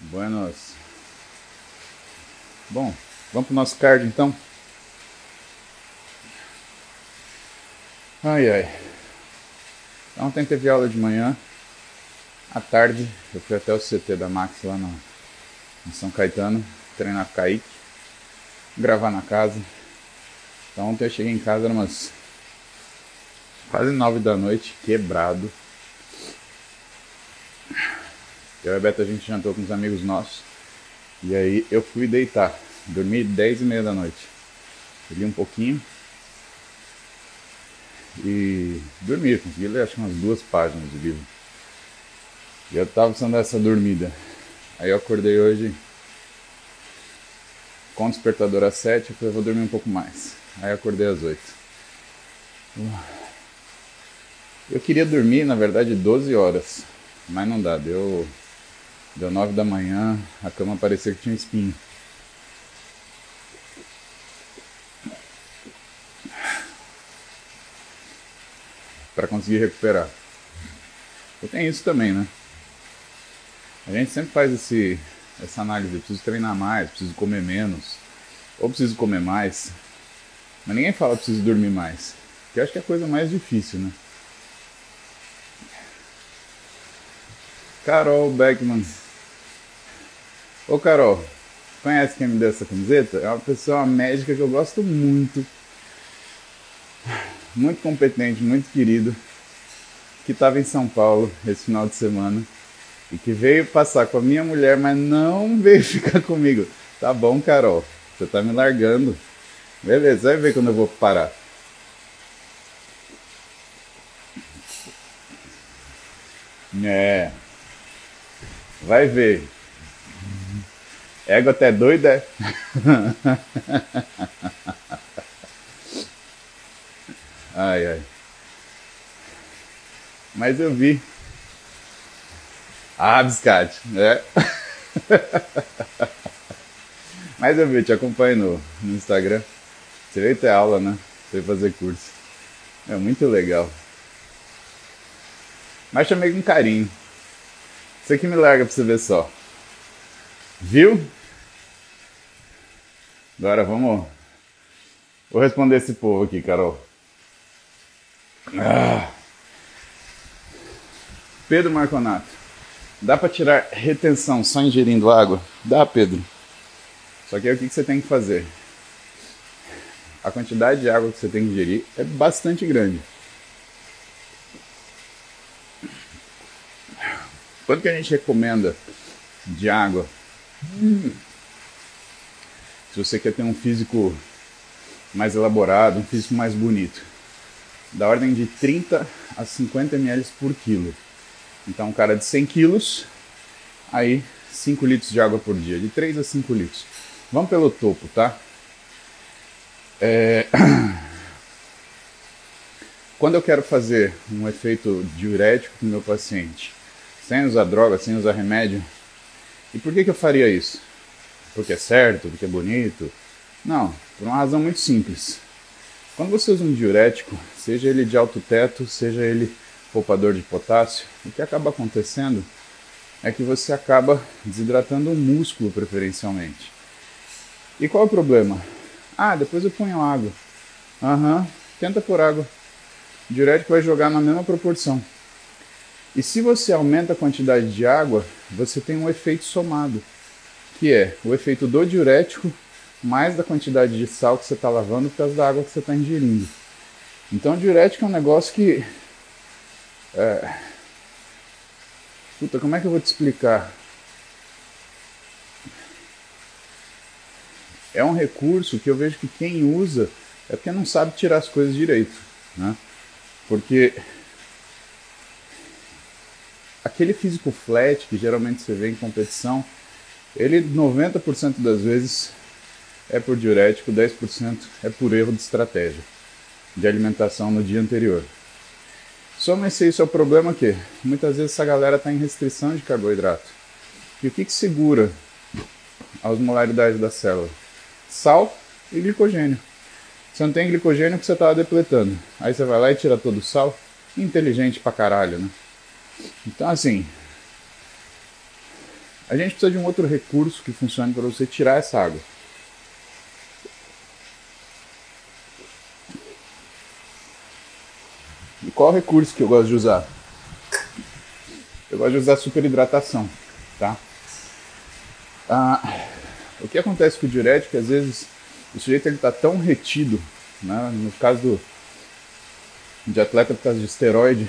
Buenos. Bom, vamos pro nosso card então. Ai ai. Ontem teve aula de manhã. À tarde eu fui até o CT da Max lá no, em São Caetano, treinar com Kaique, gravar na casa. Então ontem eu cheguei em casa, era umas quase nove da noite, quebrado. Eu e a Beto a gente jantou com uns amigos nossos. E aí eu fui deitar. Dormi dez e meia da noite. Li um pouquinho. E dormi. Consegui ler acho umas duas páginas de livro. E eu tava precisando dessa dormida. Aí eu acordei hoje com o despertador às sete. Eu falei, vou dormir um pouco mais. Aí eu acordei às oito. Eu queria dormir, na verdade, 12 horas. Mas não dá, deu Deu nove da manhã, a cama parecia que tinha espinho. Para conseguir recuperar. Eu tenho isso também, né? A gente sempre faz esse, essa análise, preciso treinar mais, preciso comer menos, ou preciso comer mais. Mas ninguém fala preciso dormir mais. Que eu acho que é a coisa mais difícil, né? Carol Beckman. Ô Carol, conhece quem me deu essa camiseta? É uma pessoa médica que eu gosto muito. Muito competente, muito querido. Que estava em São Paulo esse final de semana. E que veio passar com a minha mulher, mas não veio ficar comigo. Tá bom, Carol. Você tá me largando. Beleza, vai ver quando eu vou parar. É. Vai ver. Égua até doida, é? ai, ai. Mas eu vi. Ah, biscate, né? Mas eu vi, te acompanho no, no Instagram. Você veio ter aula, né? Você veio fazer curso. É muito legal. Mas chamei com carinho. Isso aqui me larga pra você ver só. Viu? Agora vamos. Vou responder esse povo aqui, Carol. Ah. Pedro Marconato. Dá para tirar retenção só ingerindo água? Dá, Pedro. Só que aí o que você tem que fazer? A quantidade de água que você tem que ingerir é bastante grande. Quanto que a gente recomenda de água? Hum. Se você quer ter um físico mais elaborado, um físico mais bonito, da ordem de 30 a 50 ml por quilo. Então, um cara de 100 quilos, aí 5 litros de água por dia, de 3 a 5 litros. Vamos pelo topo, tá? É... Quando eu quero fazer um efeito diurético no meu paciente, sem usar droga, sem usar remédio, e por que, que eu faria isso? Porque é certo, porque é bonito. Não, por uma razão muito simples. Quando você usa um diurético, seja ele de alto teto, seja ele poupador de potássio, o que acaba acontecendo é que você acaba desidratando o músculo preferencialmente. E qual é o problema? Ah, depois eu ponho água. Aham, uhum, tenta por água. O diurético vai jogar na mesma proporção. E se você aumenta a quantidade de água, você tem um efeito somado que é o efeito do diurético mais da quantidade de sal que você está lavando por causa da água que você está ingerindo. Então, diurético é um negócio que. É... Puta, como é que eu vou te explicar? É um recurso que eu vejo que quem usa é porque não sabe tirar as coisas direito. Né? Porque aquele físico flat que geralmente você vê em competição ele 90% das vezes é por diurético, 10% é por erro de estratégia de alimentação no dia anterior. Soma-se isso ao problema que muitas vezes essa galera está em restrição de carboidrato. E o que, que segura a osmolaridade da célula? Sal e glicogênio. Você não tem glicogênio que você estava depletando. Aí você vai lá e tira todo o sal. Inteligente pra caralho, né? Então assim, a gente precisa de um outro recurso que funcione para você tirar essa água. E qual recurso que eu gosto de usar? Eu gosto de usar superidratação, tá? Ah, o que acontece com o diurético, às vezes, o sujeito ele está tão retido, né? no caso do, de atleta por causa de esteroide,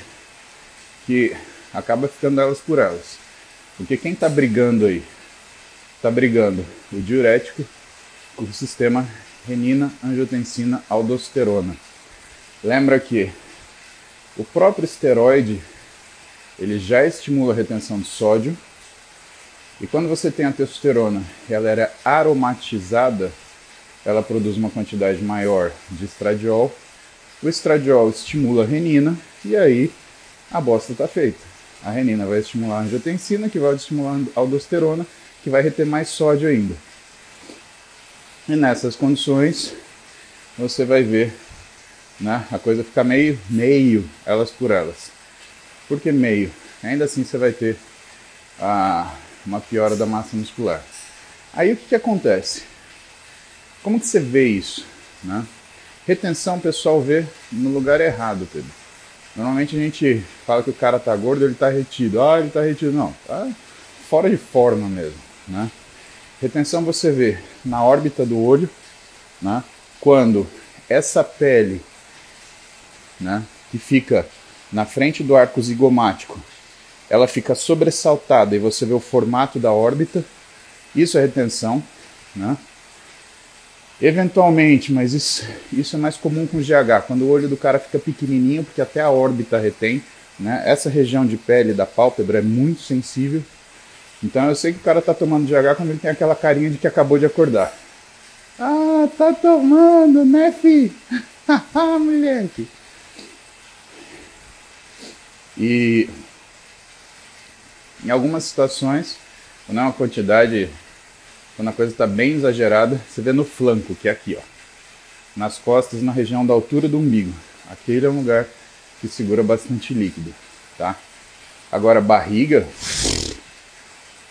que acaba ficando elas por elas. Porque quem está brigando aí? Está brigando o diurético com o sistema renina, angiotensina, aldosterona. Lembra que o próprio esteroide ele já estimula a retenção de sódio e quando você tem a testosterona, ela era aromatizada, ela produz uma quantidade maior de estradiol. O estradiol estimula a renina e aí a bosta está feita. A renina vai estimular a angiotensina, que vai estimular a aldosterona, que vai reter mais sódio ainda. E nessas condições, você vai ver né, a coisa ficar meio, meio, elas por elas. Por que meio? Ainda assim você vai ter uma piora da massa muscular. Aí o que, que acontece? Como que você vê isso? Né? Retenção pessoal vê no lugar errado, Pedro. Normalmente a gente fala que o cara tá gordo, ele tá retido. Ah, ele tá retido. Não, tá fora de forma mesmo, né? Retenção você vê na órbita do olho, né? Quando essa pele, né, que fica na frente do arco zigomático, ela fica sobressaltada e você vê o formato da órbita. Isso é retenção, né? Eventualmente, mas isso, isso é mais comum com GH, quando o olho do cara fica pequenininho, porque até a órbita retém, né? Essa região de pele da pálpebra é muito sensível. Então eu sei que o cara tá tomando GH quando ele tem aquela carinha de que acabou de acordar. Ah, tá tomando, né, fi? Haha, moleque. E em algumas situações, quando é uma quantidade quando a coisa está bem exagerada, você vê no flanco, que é aqui, ó. Nas costas, na região da altura do umbigo. Aquele é um lugar que segura bastante líquido, tá? Agora, barriga...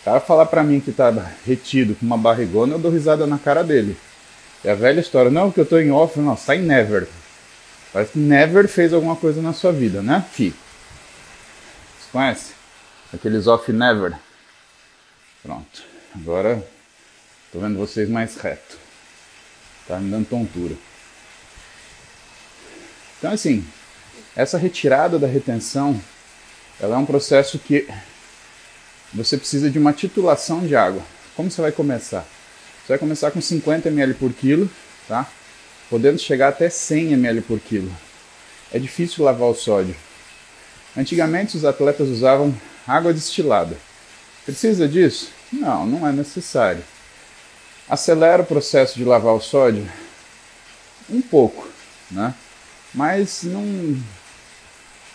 O cara falar pra mim que tá retido com uma barrigona, eu dou risada na cara dele. É a velha história. Não, que eu tô em off. Não, sai never. Parece que never fez alguma coisa na sua vida, né, fi? Você conhece? Aqueles off never. Pronto. Agora Tô vendo vocês mais reto. Tá me dando tontura. Então assim, essa retirada da retenção, ela é um processo que você precisa de uma titulação de água. Como você vai começar? Você vai começar com 50 ml por quilo, tá? Podendo chegar até 100 ml por quilo. É difícil lavar o sódio. Antigamente os atletas usavam água destilada. Precisa disso? Não, não é necessário. Acelera o processo de lavar o sódio um pouco, né? Mas não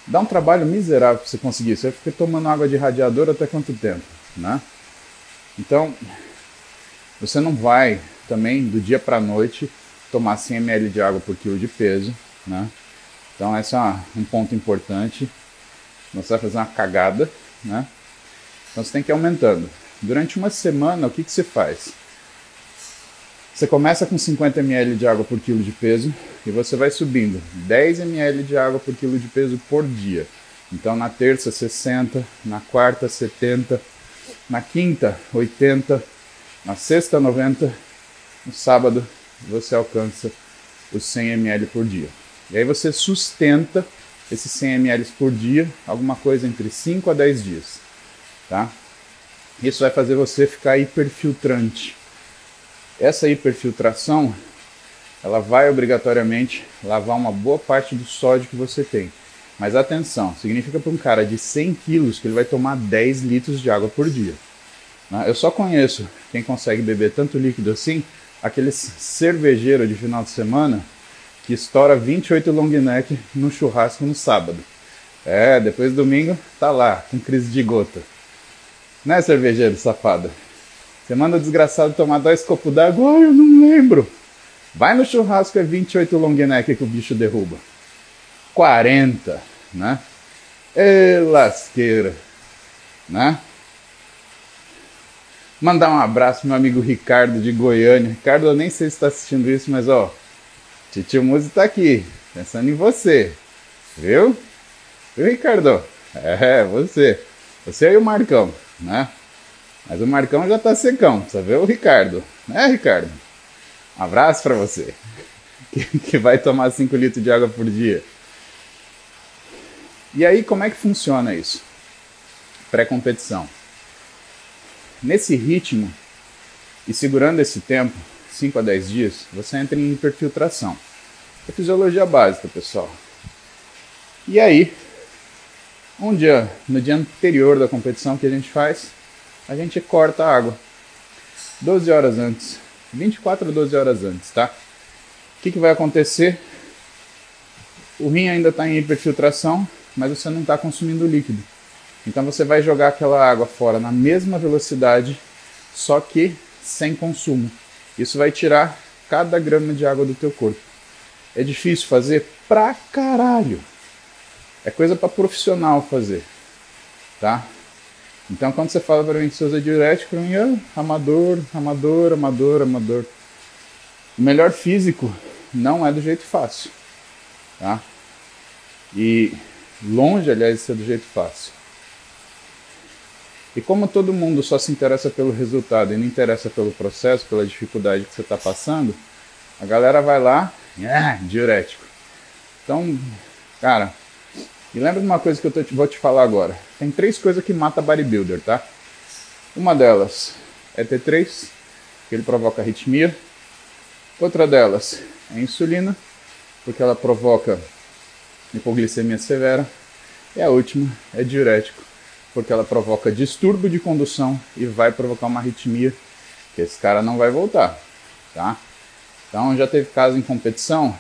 dá um trabalho miserável para você conseguir. Você vai ficar tomando água de radiador até quanto tempo, né? Então, você não vai também do dia para a noite tomar 100 ml de água por quilo de peso, né? Então, esse é um ponto importante. Você vai fazer uma cagada, né? Então, você tem que ir aumentando. Durante uma semana, o que, que você faz? Você começa com 50 ml de água por quilo de peso e você vai subindo 10 ml de água por quilo de peso por dia. Então na terça 60, na quarta 70, na quinta 80, na sexta 90, no sábado você alcança os 100 ml por dia. E aí você sustenta esses 100 ml por dia, alguma coisa entre 5 a 10 dias, tá? Isso vai fazer você ficar hiperfiltrante essa hiperfiltração, ela vai obrigatoriamente lavar uma boa parte do sódio que você tem. Mas atenção, significa para um cara de 100 quilos que ele vai tomar 10 litros de água por dia. Né? Eu só conheço quem consegue beber tanto líquido assim, aqueles cervejeiro de final de semana que estoura 28 long neck no churrasco no sábado. É, depois do domingo tá lá, com crise de gota. Né, cervejeiro safada? Você manda o desgraçado tomar dois copos d'água, oh, eu não lembro. Vai no churrasco, é 28 long neck que o bicho derruba. 40, né? Ê, lasqueira, né? Mandar um abraço pro meu amigo Ricardo de Goiânia. Ricardo, eu nem sei se está assistindo isso, mas ó, Titio Muzi tá aqui, pensando em você. Viu? Viu, Ricardo? É, você. Você e o Marcão, né? Mas o Marcão já tá secão, precisa ver o Ricardo. Né, Ricardo? Um abraço para você. Que, que vai tomar 5 litros de água por dia. E aí, como é que funciona isso? Pré-competição. Nesse ritmo e segurando esse tempo, 5 a 10 dias, você entra em hiperfiltração. É fisiologia básica, pessoal. E aí, um dia, no dia anterior da competição que a gente faz, a gente corta a água. 12 horas antes. 24 a 12 horas antes, tá? O que, que vai acontecer? O rim ainda está em hiperfiltração, mas você não está consumindo líquido. Então você vai jogar aquela água fora na mesma velocidade, só que sem consumo. Isso vai tirar cada grama de água do teu corpo. É difícil fazer pra caralho. É coisa para profissional fazer, tá? Então quando você fala para mim que você usa diurético, mim é amador, amador, amador, amador. O melhor físico não é do jeito fácil, tá? E longe, aliás, de ser do jeito fácil. E como todo mundo só se interessa pelo resultado e não interessa pelo processo, pela dificuldade que você está passando, a galera vai lá, ah, diurético. Então, cara, e lembra de uma coisa que eu te, vou te falar agora. Tem três coisas que mata bodybuilder, tá? Uma delas é T3, que ele provoca arritmia. Outra delas é insulina, porque ela provoca hipoglicemia severa. E a última é diurético, porque ela provoca distúrbio de condução e vai provocar uma arritmia, que esse cara não vai voltar, tá? Então já teve caso em competição,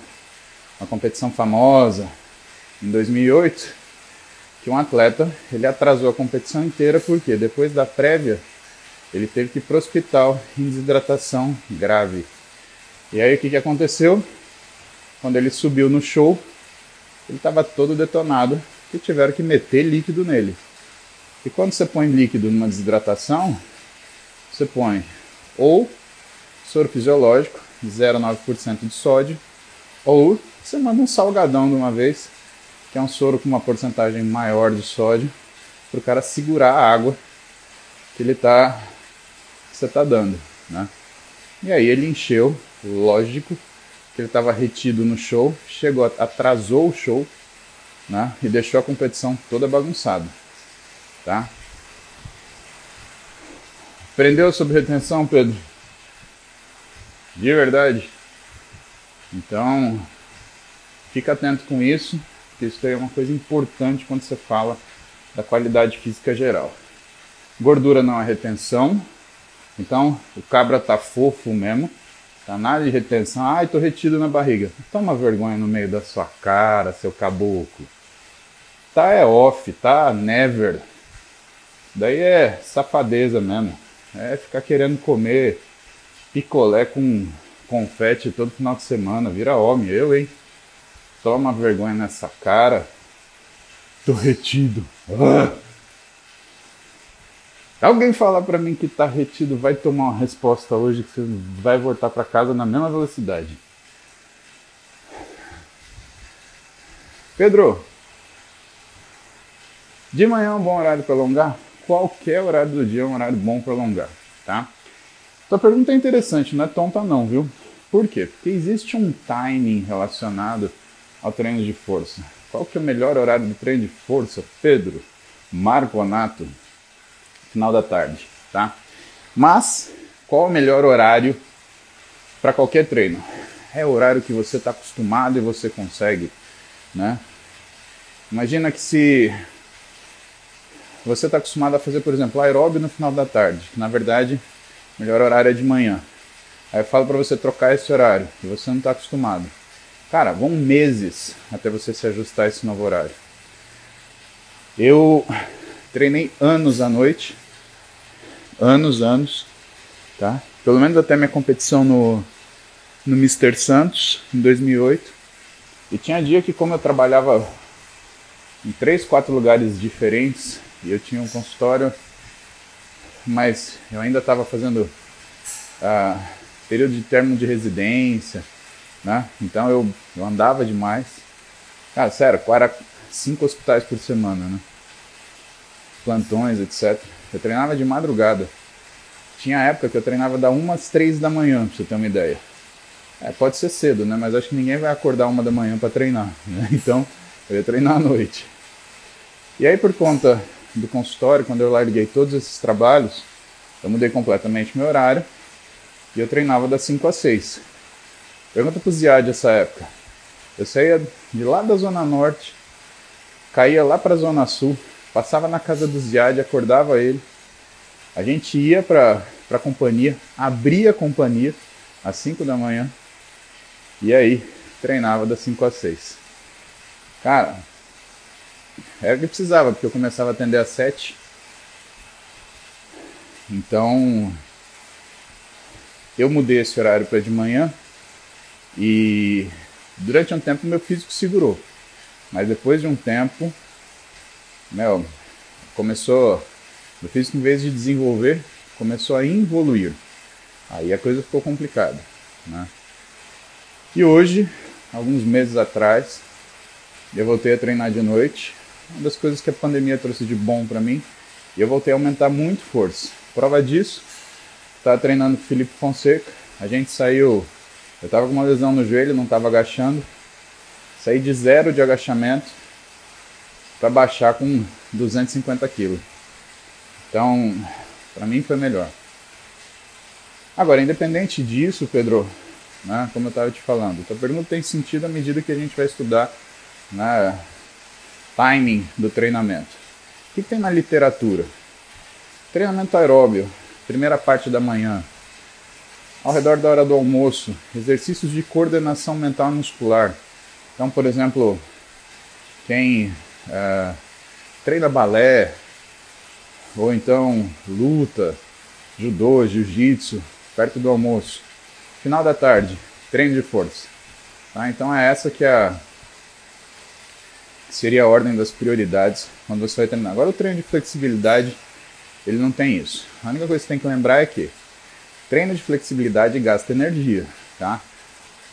uma competição famosa, em 2008, que um atleta ele atrasou a competição inteira porque depois da prévia ele teve que ir para o hospital em desidratação grave. E aí o que, que aconteceu? Quando ele subiu no show, ele estava todo detonado e tiveram que meter líquido nele. E quando você põe líquido numa desidratação, você põe ou soro fisiológico, 0,9% de sódio, ou você manda um salgadão de uma vez, que é um soro com uma porcentagem maior de sódio, para o cara segurar a água que ele tá que você está dando, né? E aí ele encheu, lógico, que ele estava retido no show, chegou, atrasou o show, né? E deixou a competição toda bagunçada, tá? Aprendeu sobre retenção, Pedro? De verdade? Então, fica atento com isso, porque isso é uma coisa importante quando você fala da qualidade física geral. Gordura não é retenção, então o cabra tá fofo mesmo, Tá nada de retenção. Ai, tô retido na barriga. Toma vergonha no meio da sua cara, seu caboclo. Tá é off, tá never. Daí é safadeza mesmo. É ficar querendo comer picolé com confete todo final de semana. Vira homem, eu, hein? Toma vergonha nessa cara. Tô retido. Ah! Alguém falar para mim que tá retido vai tomar uma resposta hoje que você vai voltar para casa na mesma velocidade. Pedro, de manhã é um bom horário para alongar? Qualquer horário do dia é um horário bom para alongar, tá? Tua pergunta é interessante, não é tonta não, viu? Por quê? Porque existe um timing relacionado ao treino de força. Qual que é o melhor horário de treino de força? Pedro, Marco Onato, final da tarde, tá? Mas qual o melhor horário para qualquer treino? É o horário que você está acostumado e você consegue, né? Imagina que se você está acostumado a fazer, por exemplo, aeróbio no final da tarde, que na verdade o melhor horário é de manhã. Aí eu falo para você trocar esse horário e você não está acostumado. Cara, vão meses até você se ajustar a esse novo horário. Eu treinei anos à noite anos, anos, tá? Pelo menos até minha competição no, no Mr. Santos, em 2008. E tinha dia que como eu trabalhava em três, quatro lugares diferentes, e eu tinha um consultório mas eu ainda estava fazendo uh, período de término de residência, né? Então eu, eu andava demais. Cara, sério, era cinco hospitais por semana, né? Plantões, etc. Eu treinava de madrugada. Tinha época que eu treinava da 1 às 3 da manhã, pra você ter uma ideia. É, pode ser cedo, né? Mas acho que ninguém vai acordar uma da manhã para treinar. Né? Então, eu ia treinar à noite. E aí, por conta do consultório, quando eu larguei todos esses trabalhos, eu mudei completamente meu horário e eu treinava das 5 às 6. Pergunta pro Ziad essa época. Eu saía de lá da Zona Norte, caía lá pra Zona Sul, passava na casa do Ziad, acordava ele. A gente ia pra, pra companhia, abria a companhia às 5 da manhã e aí treinava das 5 às 6. Cara, era o que precisava, porque eu começava a atender às 7. Então, eu mudei esse horário para de manhã e durante um tempo meu físico segurou. Mas depois de um tempo, meu, começou, meu físico em vez de desenvolver, começou a involuir. Aí a coisa ficou complicada, né? E hoje, alguns meses atrás, eu voltei a treinar de noite. Uma das coisas que a pandemia trouxe de bom para mim, e eu voltei a aumentar muito força. Prova disso, estava treinando com o Felipe Fonseca. A gente saiu, eu estava com uma lesão no joelho, não estava agachando. Saí de zero de agachamento para baixar com 250 quilos. Então, para mim foi melhor. Agora, independente disso, Pedro, né, como eu estava te falando, a pergunta tem sentido à medida que a gente vai estudar né, timing do treinamento. O que, que tem na literatura? Treinamento aeróbio, primeira parte da manhã, ao redor da hora do almoço, exercícios de coordenação mental muscular. Então, por exemplo, quem é, treina balé, ou então luta, judô, jiu-jitsu, perto do almoço. Final da tarde, treino de força. Tá? Então é essa que é a, seria a ordem das prioridades quando você vai treinar. Agora o treino de flexibilidade, ele não tem isso. A única coisa que você tem que lembrar é que treino de flexibilidade gasta energia, tá?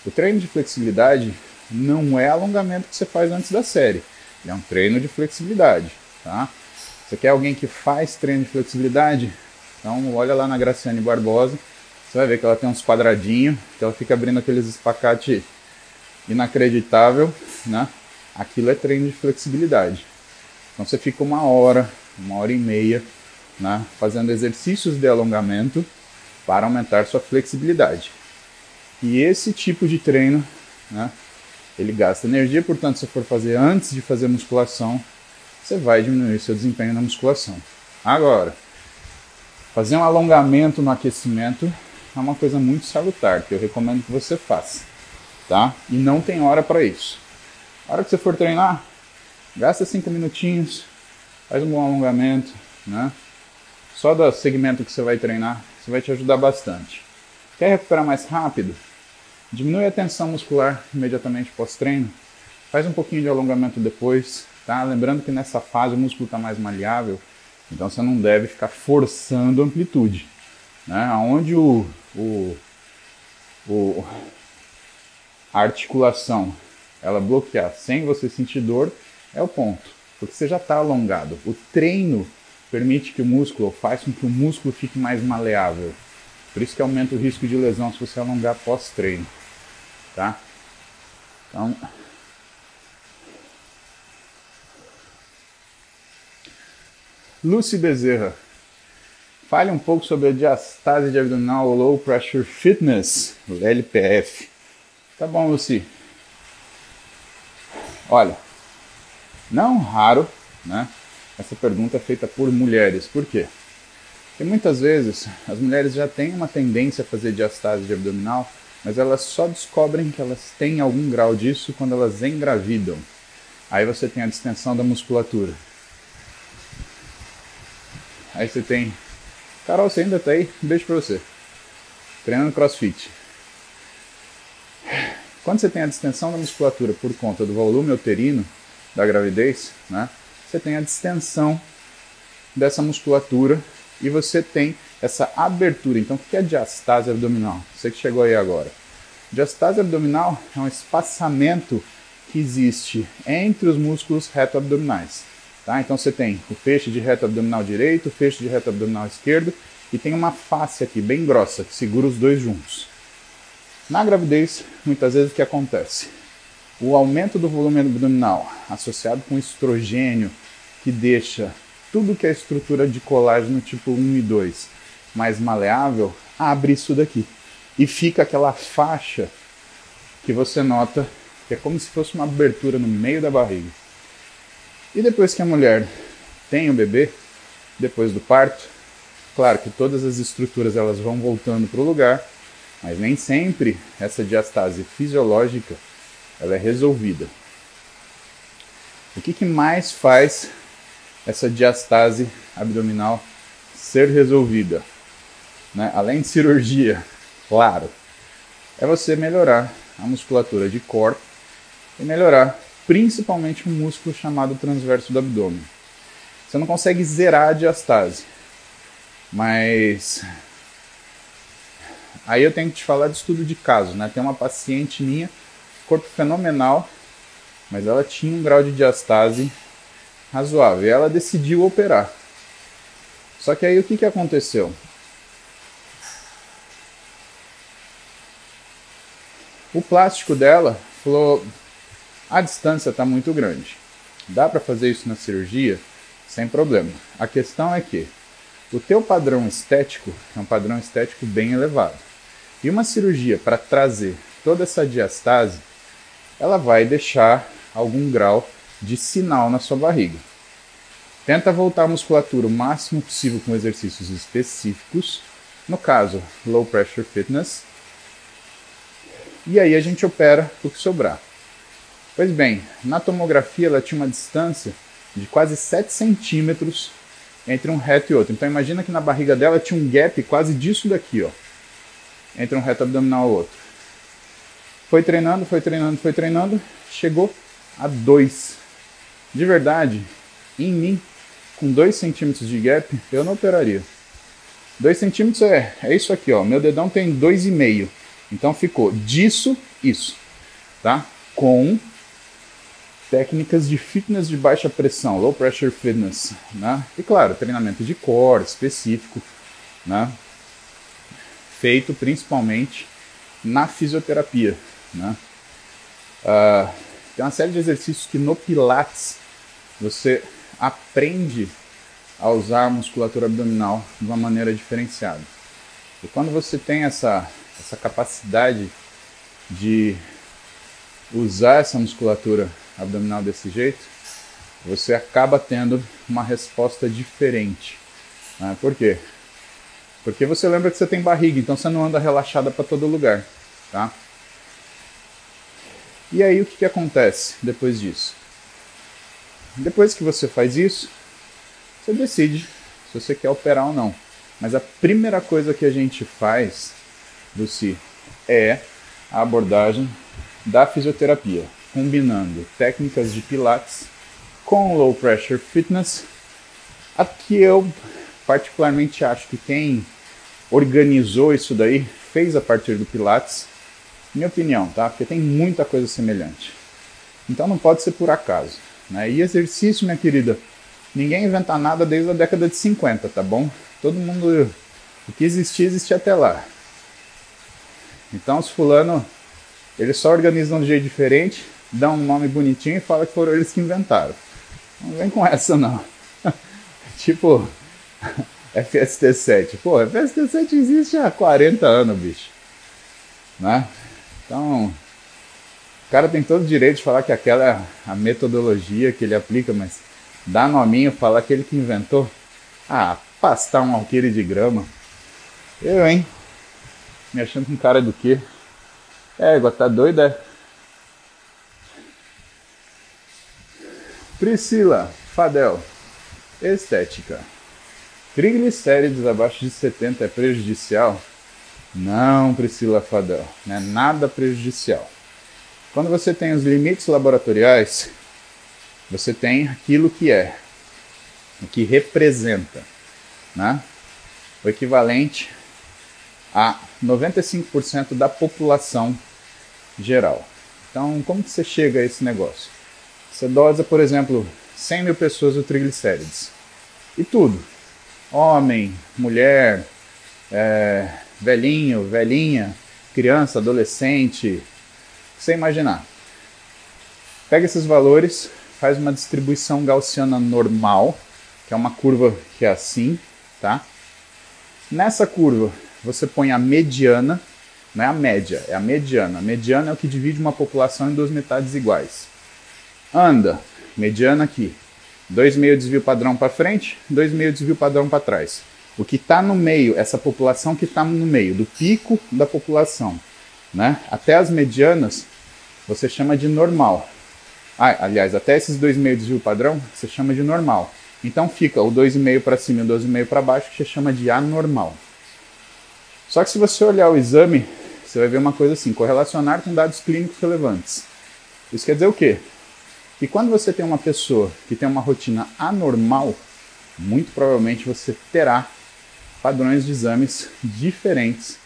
O treino de flexibilidade não é alongamento que você faz antes da série. É um treino de flexibilidade, tá? Você quer alguém que faz treino de flexibilidade? Então olha lá na Graciane Barbosa, você vai ver que ela tem uns quadradinhos, que ela fica abrindo aqueles espacate inacreditável, né? Aquilo é treino de flexibilidade. Então você fica uma hora, uma hora e meia, né? Fazendo exercícios de alongamento para aumentar sua flexibilidade. E esse tipo de treino, né? Ele gasta energia, portanto, se for fazer antes de fazer musculação, você vai diminuir seu desempenho na musculação. Agora, fazer um alongamento no aquecimento é uma coisa muito salutar, que eu recomendo que você faça, tá? E não tem hora para isso. A hora que você for treinar, gasta 5 minutinhos, faz um bom alongamento, né? Só do segmento que você vai treinar, isso vai te ajudar bastante. Quer recuperar mais rápido? Diminui a tensão muscular imediatamente pós-treino. Faz um pouquinho de alongamento depois, tá? Lembrando que nessa fase o músculo está mais maleável, então você não deve ficar forçando a amplitude. Né? Onde o, o, o, a articulação ela bloquear sem você sentir dor é o ponto, porque você já está alongado. O treino permite que o músculo, faz com que o músculo fique mais maleável. Por isso que aumenta o risco de lesão se você alongar pós-treino, tá? Então, Lucy Bezerra, Fale um pouco sobre a diastase de abdominal Low Pressure Fitness, LPF. Tá bom, Luci. Olha, não raro, né? Essa pergunta é feita por mulheres. Por quê? Porque muitas vezes as mulheres já têm uma tendência a fazer diastase abdominal, mas elas só descobrem que elas têm algum grau disso quando elas engravidam. Aí você tem a distensão da musculatura. Aí você tem Carol, você ainda tá aí? Um beijo pra você. Treinando crossfit. Quando você tem a distensão da musculatura por conta do volume uterino da gravidez, né, você tem a distensão dessa musculatura e você tem essa abertura. Então, o que é diastase abdominal? Você que chegou aí agora. Diastase abdominal é um espaçamento que existe entre os músculos reto-abdominais. Tá? Então você tem o feixe de reto abdominal direito, o feixe de reto abdominal esquerdo e tem uma face aqui bem grossa que segura os dois juntos. Na gravidez, muitas vezes o que acontece? O aumento do volume abdominal associado com estrogênio que deixa tudo que é estrutura de colágeno tipo 1 e 2 mais maleável, abre isso daqui. E fica aquela faixa que você nota que é como se fosse uma abertura no meio da barriga. E depois que a mulher tem o bebê, depois do parto, claro que todas as estruturas elas vão voltando para o lugar, mas nem sempre essa diastase fisiológica ela é resolvida. O que, que mais faz essa diastase abdominal ser resolvida? Né? Além de cirurgia, claro, é você melhorar a musculatura de core e melhorar principalmente um músculo chamado transverso do abdômen. Você não consegue zerar a diastase, mas aí eu tenho que te falar de estudo de caso, né? Tem uma paciente minha, corpo fenomenal, mas ela tinha um grau de diastase razoável e ela decidiu operar. Só que aí o que, que aconteceu? O plástico dela falou: a distância está muito grande. Dá para fazer isso na cirurgia sem problema. A questão é que o teu padrão estético é um padrão estético bem elevado. E uma cirurgia para trazer toda essa diastase, ela vai deixar algum grau de sinal na sua barriga. Tenta voltar a musculatura o máximo possível com exercícios específicos, no caso, low pressure fitness. E aí a gente opera o que sobrar. Pois bem, na tomografia ela tinha uma distância de quase 7 centímetros entre um reto e outro. Então imagina que na barriga dela tinha um gap quase disso daqui, ó, entre um reto abdominal e outro. Foi treinando, foi treinando, foi treinando, chegou a 2. De verdade, em mim, com 2 centímetros de gap, eu não operaria. 2 centímetros é, é isso aqui, ó. Meu dedão tem 2,5. Então ficou disso, isso. Tá? Com técnicas de fitness de baixa pressão, low pressure fitness, né? E claro, treinamento de core específico, né? Feito principalmente na fisioterapia, né? Uh, tem uma série de exercícios que no Pilates você aprende a usar a musculatura abdominal de uma maneira diferenciada. E quando você tem essa, essa capacidade de usar essa musculatura abdominal desse jeito, você acaba tendo uma resposta diferente. Né? Por quê? Porque você lembra que você tem barriga, então você não anda relaxada para todo lugar. Tá? E aí o que, que acontece depois disso? Depois que você faz isso, você decide se você quer operar ou não. Mas a primeira coisa que a gente faz, Lucy, é a abordagem da fisioterapia combinando técnicas de pilates com low pressure fitness. Aqui eu particularmente acho que quem organizou isso daí fez a partir do pilates, minha opinião, tá? Porque tem muita coisa semelhante. Então não pode ser por acaso, né? E exercício, minha querida, ninguém inventa nada desde a década de 50, tá bom? Todo mundo o que existia existe até lá. Então os fulano eles só organizam de um jeito diferente, dá um nome bonitinho e fala que foram eles que inventaram. Não vem com essa não. tipo, FST7. Pô, FST7 existe há 40 anos, bicho. Né? Então, o cara tem todo o direito de falar que aquela é a metodologia que ele aplica, mas dá nominho, falar que ele que inventou. Ah, pastar um alqueire de grama. Eu, hein? Me achando um cara do quê? É, tá doida, é? Priscila Fadel, estética. Triglicérides abaixo de 70 é prejudicial? Não, Priscila Fadel, não é nada prejudicial. Quando você tem os limites laboratoriais, você tem aquilo que é, o que representa. Né? o equivalente a 95% da população geral. Então, como que você chega a esse negócio? Você dosa, por exemplo, 100 mil pessoas o triglicérides. E tudo. Homem, mulher, é, velhinho, velhinha, criança, adolescente, você imaginar. Pega esses valores, faz uma distribuição gaussiana normal, que é uma curva que é assim, tá? Nessa curva, você põe a mediana, não é a média, é a mediana. A mediana é o que divide uma população em duas metades iguais. Anda, mediana aqui. 2,5 desvio padrão para frente, 2,5 desvio padrão para trás. O que está no meio, essa população que está no meio, do pico da população, né? até as medianas, você chama de normal. Ah, aliás, até esses 2,5 desvio padrão, você chama de normal. Então fica o 2,5 para cima e o 2,5 para baixo, que você chama de anormal. Só que se você olhar o exame, você vai ver uma coisa assim, correlacionar com dados clínicos relevantes. Isso quer dizer o quê? Que quando você tem uma pessoa que tem uma rotina anormal, muito provavelmente você terá padrões de exames diferentes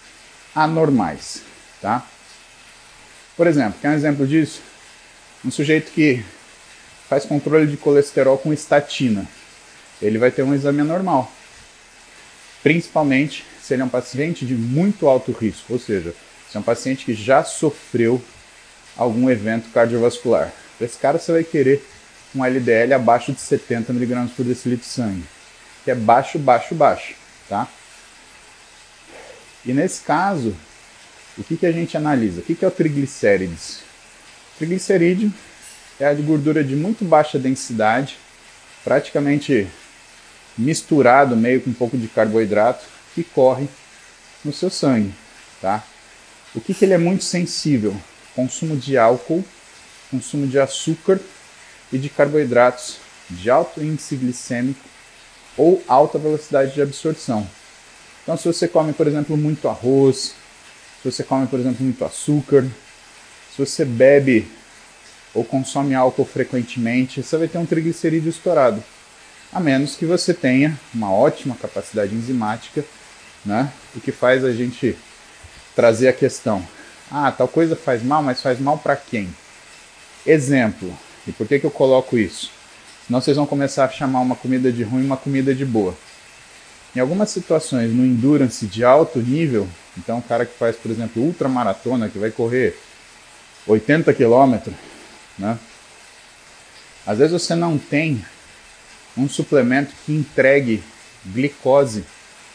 anormais, tá? Por exemplo, quer um exemplo disso? Um sujeito que faz controle de colesterol com estatina, ele vai ter um exame anormal. Principalmente se ele é um paciente de muito alto risco, ou seja, se é um paciente que já sofreu algum evento cardiovascular. Para esse cara você vai querer um LDL abaixo de 70 mg por decilitro de sangue, que é baixo, baixo, baixo, tá? E nesse caso, o que, que a gente analisa? O que, que é o triglicérides? O triglicerídeo é a gordura de muito baixa densidade, praticamente misturado meio com um pouco de carboidrato, que corre no seu sangue, tá? O que, que ele é muito sensível? Consumo de álcool, consumo de açúcar e de carboidratos de alto índice glicêmico ou alta velocidade de absorção. Então, se você come, por exemplo, muito arroz, se você come, por exemplo, muito açúcar, se você bebe ou consome álcool frequentemente, você vai ter um triglicerídeo estourado. A menos que você tenha uma ótima capacidade enzimática né? O que faz a gente trazer a questão: ah, tal coisa faz mal, mas faz mal para quem? Exemplo. E por que, que eu coloco isso? Senão vocês vão começar a chamar uma comida de ruim uma comida de boa. Em algumas situações, no endurance de alto nível, então o cara que faz, por exemplo, ultramaratona, que vai correr 80 quilômetros, né? Às vezes você não tem um suplemento que entregue glicose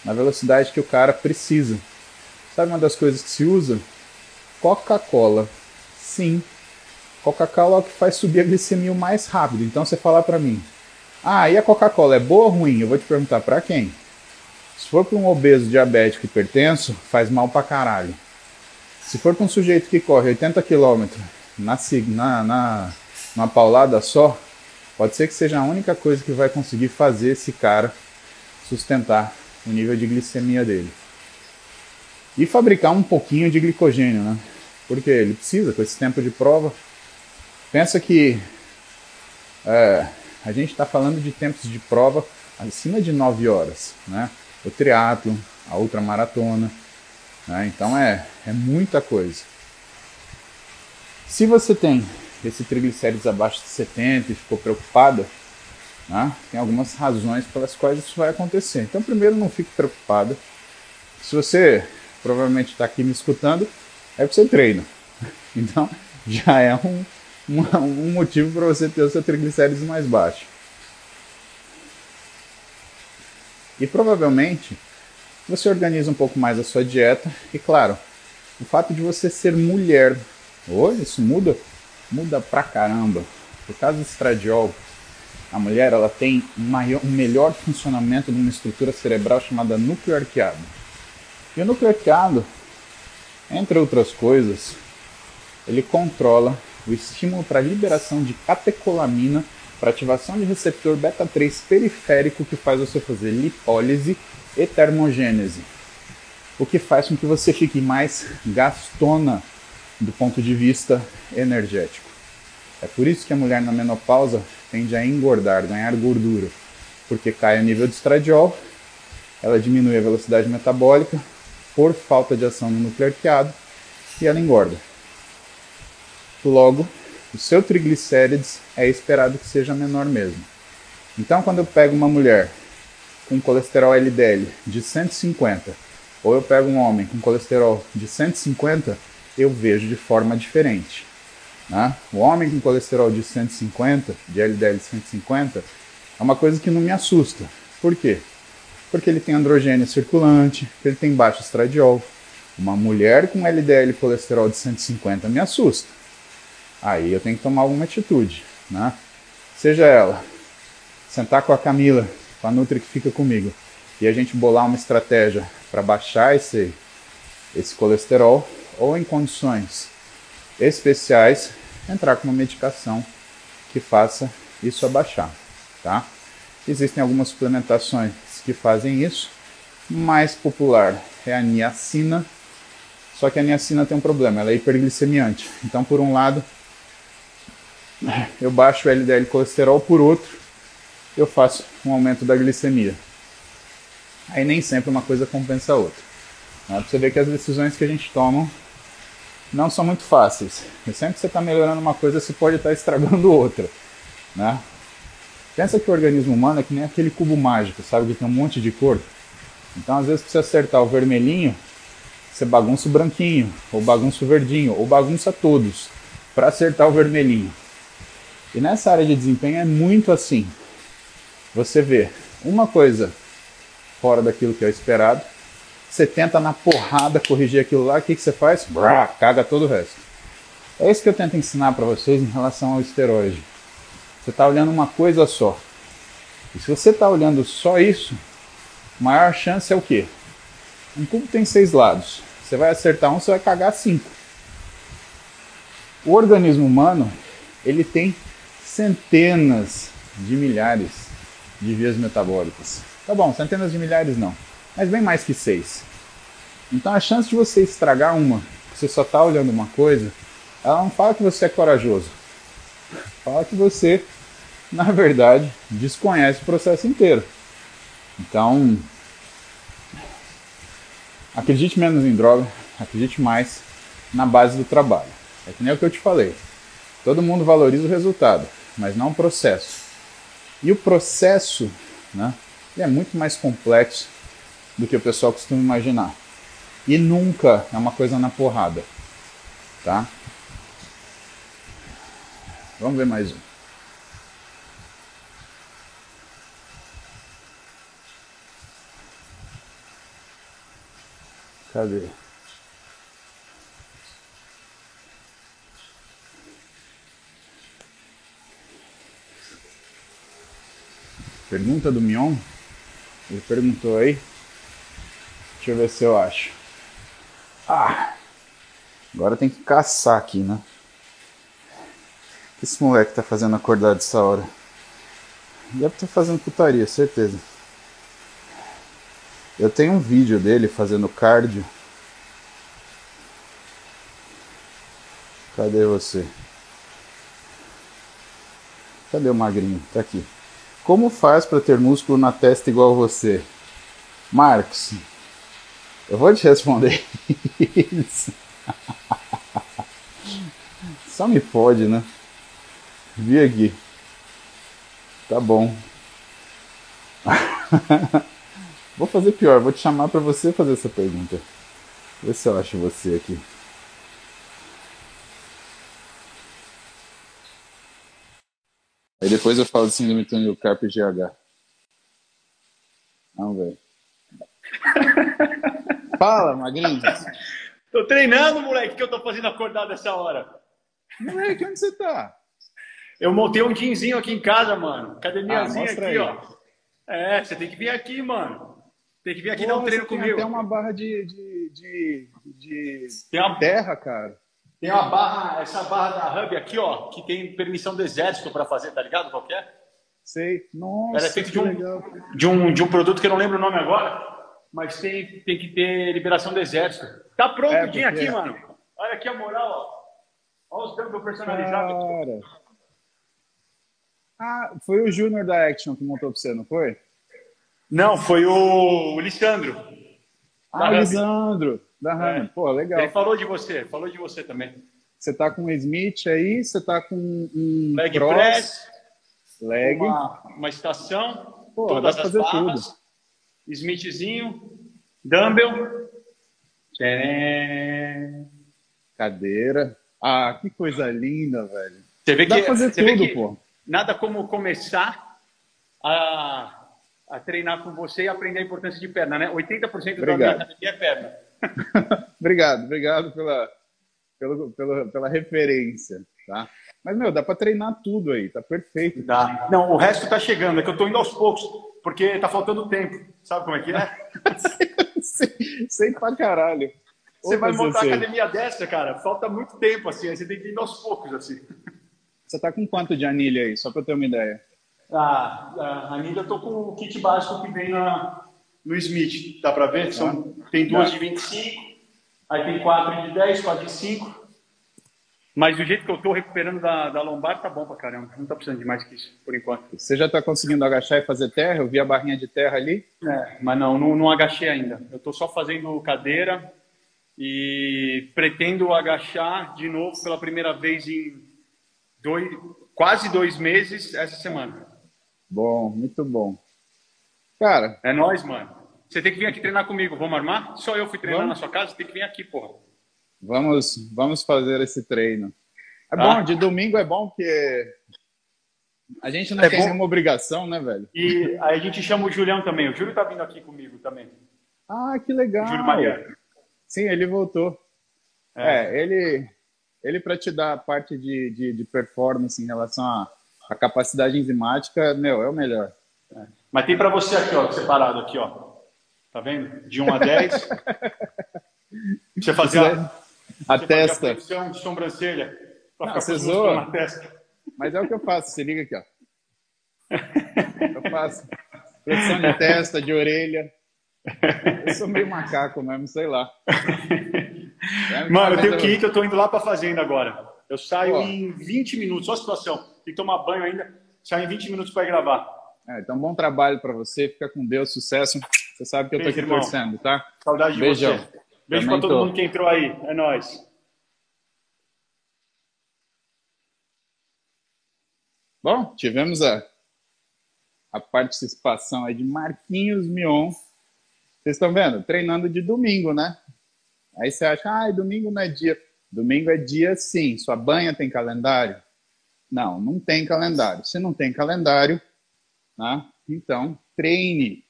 na velocidade que o cara precisa. Sabe uma das coisas que se usa? Coca-Cola. Sim. Coca-Cola é o que faz subir a glicemia mais rápido. Então você falar para mim, ah, e a Coca-Cola é boa ou ruim? Eu vou te perguntar para quem? Se for para um obeso diabético hipertenso, faz mal pra caralho. Se for para um sujeito que corre 80 km na, na, na, numa paulada só, pode ser que seja a única coisa que vai conseguir fazer esse cara sustentar o nível de glicemia dele. E fabricar um pouquinho de glicogênio, né? Porque ele precisa, com esse tempo de prova. Pensa que é, a gente está falando de tempos de prova acima de 9 horas, né? O triatlo, a ultramaratona, né? Então é, é muita coisa. Se você tem esse triglicérides abaixo de 70 e ficou preocupada, né? Tem algumas razões pelas quais isso vai acontecer. Então, primeiro, não fique preocupada. Se você provavelmente está aqui me escutando, é porque você treina. Então, já é um, um, um motivo para você ter o seu triglicérides mais baixo. E provavelmente você organiza um pouco mais a sua dieta. E claro, o fato de você ser mulher, hoje isso muda, muda pra caramba. Por causa do estradiol, a mulher ela tem maior, um melhor funcionamento de uma estrutura cerebral chamada núcleo arqueado. E o núcleo arqueado, entre outras coisas, ele controla o estímulo para liberação de catecolamina para ativação de receptor beta 3 periférico que faz você fazer lipólise e termogênese. O que faz com que você fique mais gastona do ponto de vista energético. É por isso que a mulher na menopausa tende a engordar, ganhar gordura, porque cai o nível de estradiol ela diminui a velocidade metabólica por falta de ação no nuclearqueado e ela engorda. Logo, o seu triglicérides é esperado que seja menor mesmo. Então, quando eu pego uma mulher com colesterol LDL de 150, ou eu pego um homem com colesterol de 150, eu vejo de forma diferente. Né? O homem com colesterol de 150, de LDL 150, é uma coisa que não me assusta. Por quê? Porque ele tem androgênio circulante, ele tem baixo estradiol. Uma mulher com LDL colesterol de 150 me assusta. Aí eu tenho que tomar alguma atitude. Né? Seja ela sentar com a Camila, com a Nutri que fica comigo, e a gente bolar uma estratégia para baixar esse, esse colesterol, ou em condições especiais, entrar com uma medicação que faça isso abaixar, tá? Existem algumas suplementações que fazem isso. Mais popular é a niacina, só que a niacina tem um problema, ela é hiperglicemiante. Então, por um lado, eu baixo o LDL colesterol, por outro, eu faço um aumento da glicemia. Aí nem sempre uma coisa compensa a outra. Né? Você vê que as decisões que a gente toma não são muito fáceis. E sempre que você está melhorando uma coisa, você pode estar tá estragando outra. Né? Pensa que o organismo humano é que nem aquele cubo mágico, sabe? Que tem um monte de cor. Então, às vezes, para você acertar o vermelhinho, você bagunça o branquinho, ou bagunça o verdinho, ou bagunça todos, para acertar o vermelhinho. E nessa área de desempenho é muito assim. Você vê uma coisa fora daquilo que é esperado, você tenta na porrada corrigir aquilo lá, o que, que você faz? Brá, caga todo o resto. É isso que eu tento ensinar para vocês em relação ao esteroide. Você está olhando uma coisa só. E se você está olhando só isso, maior chance é o quê? Um cubo tem seis lados. Você vai acertar um, você vai cagar cinco. O organismo humano, ele tem centenas de milhares de vias metabólicas. Tá bom, centenas de milhares não, mas bem mais que seis. Então a chance de você estragar uma, você só está olhando uma coisa, ela não fala que você é corajoso. Fala que você, na verdade, desconhece o processo inteiro. Então, acredite menos em droga, acredite mais na base do trabalho. É que nem o que eu te falei. Todo mundo valoriza o resultado, mas não o processo. E o processo, né, é muito mais complexo do que o pessoal costuma imaginar. E nunca é uma coisa na porrada, tá? Vamos ver mais um. Cadê? Pergunta do Mion. Ele perguntou aí. Deixa eu ver se eu acho. Ah! Agora tem que caçar aqui, né? que esse moleque tá fazendo acordar dessa hora? Deve estar tá fazendo putaria, certeza. Eu tenho um vídeo dele fazendo cardio. Cadê você? Cadê o magrinho? Tá aqui. Como faz para ter músculo na testa igual você? Marcos, eu vou te responder isso. Só me pode, né? Vi aqui. Tá bom. vou fazer pior, vou te chamar para você fazer essa pergunta. Vê se eu acho você aqui. Aí depois eu falo assim do túnel Carpe GH. Vamos ver. Fala, Magrinho. Tô treinando, moleque, que eu tô fazendo acordado essa hora. Moleque, onde você tá? Eu montei um jeanzinho aqui em casa, mano. Academiazinha ah, aqui, aí. ó. É, você tem que vir aqui, mano. Tem que vir aqui Pô, dar um treino comigo. Tem uma barra de, de, de, de uma... terra, cara. Tem uma barra, essa barra da Hub aqui, ó, que tem permissão do exército para fazer, tá ligado? Qualquer? É? Sei. Nossa. Ela é feita de um, de, um, de um produto que eu não lembro o nome agora, mas tem, tem que ter liberação do exército. Tá pronto é, aqui, mano. Olha aqui a moral, ó. Olha os tampos personalizados. Cara. Ah, foi o Júnior da Action que montou pra você, não foi? Não, foi o, o Lissandro. Ah, Lisandro, da Rami. É. Pô, legal. Ele falou de você, falou de você também. Você tá com um Smith aí, você tá com um leg cross, press, leg, uma, uma estação, Pô, todas as barras, tudo. Smithzinho, dumbbell, tcharam. cadeira. Ah, que coisa linda, velho. Você vê Dá que, fazer tudo, pô. Nada como começar a, a treinar com você e aprender a importância de perna, né? 80% obrigado. da minha academia é perna. obrigado, obrigado pela, pela, pela, pela referência, tá? Mas, meu, dá para treinar tudo aí, tá perfeito. Dá. Não, o resto tá chegando, é que eu tô indo aos poucos, porque tá faltando tempo. Sabe como é que é? sei, sei pra caralho. Você vai montar a academia dessa, cara, falta muito tempo, assim, aí você tem que ir aos poucos, assim. Você tá com quanto de anilha aí, só para eu ter uma ideia? Ah, a anilha eu tô com o kit básico que vem na, no Smith, dá para ver? São, tem duas de 25, aí tem quatro de 10, quatro de 5. Mas do jeito que eu tô recuperando da, da lombar, tá bom pra caramba. Não tá precisando de mais que isso, por enquanto. Você já tá conseguindo agachar e fazer terra? Eu vi a barrinha de terra ali. É, mas não, não, não agachei ainda. Eu tô só fazendo cadeira, e pretendo agachar de novo pela primeira vez em dois, quase dois meses essa semana. Bom, muito bom. Cara. É nós, mano. Você tem que vir aqui treinar comigo. Vamos armar? Só eu fui treinar vamos? na sua casa, você tem que vir aqui, porra. Vamos, vamos fazer esse treino. É tá? bom, de domingo é bom porque a gente não é tem bom. nenhuma obrigação, né, velho? E aí a gente chama o Julião também. O Júlio tá vindo aqui comigo também. Ah, que legal. O Júlio Mariano. Sim, ele voltou. É, é ele, ele para te dar a parte de, de, de, performance em relação à, à capacidade enzimática, meu, é o melhor. É. Mas tem para você aqui, ó, separado aqui, ó. Tá vendo? De 1 a 10. você fazer a, a você testa. Fazer a de sobrancelha. Não, você zoa. Na testa. Mas é o que eu faço. Se liga aqui, ó. Eu faço flexão de testa, de orelha. Eu sou meio macaco mesmo, sei lá. É, Mano, eu tenho que ir, que eu tô indo lá pra fazenda agora. Eu saio Pô. em 20 minutos, só a situação. Tem que tomar banho ainda, saio em 20 minutos para gravar. É, então, bom trabalho para você, fica com Deus, sucesso. Você sabe que eu tô aqui irmão. torcendo, tá? Saudade de Beijão. você. Beijo para todo mundo que entrou aí. É nóis. Bom, tivemos a, a participação aí de Marquinhos Mion vocês estão vendo? Treinando de domingo, né? Aí você acha, ah, domingo não é dia. Domingo é dia sim. Sua banha tem calendário? Não, não tem calendário. Se não tem calendário, né? então treine.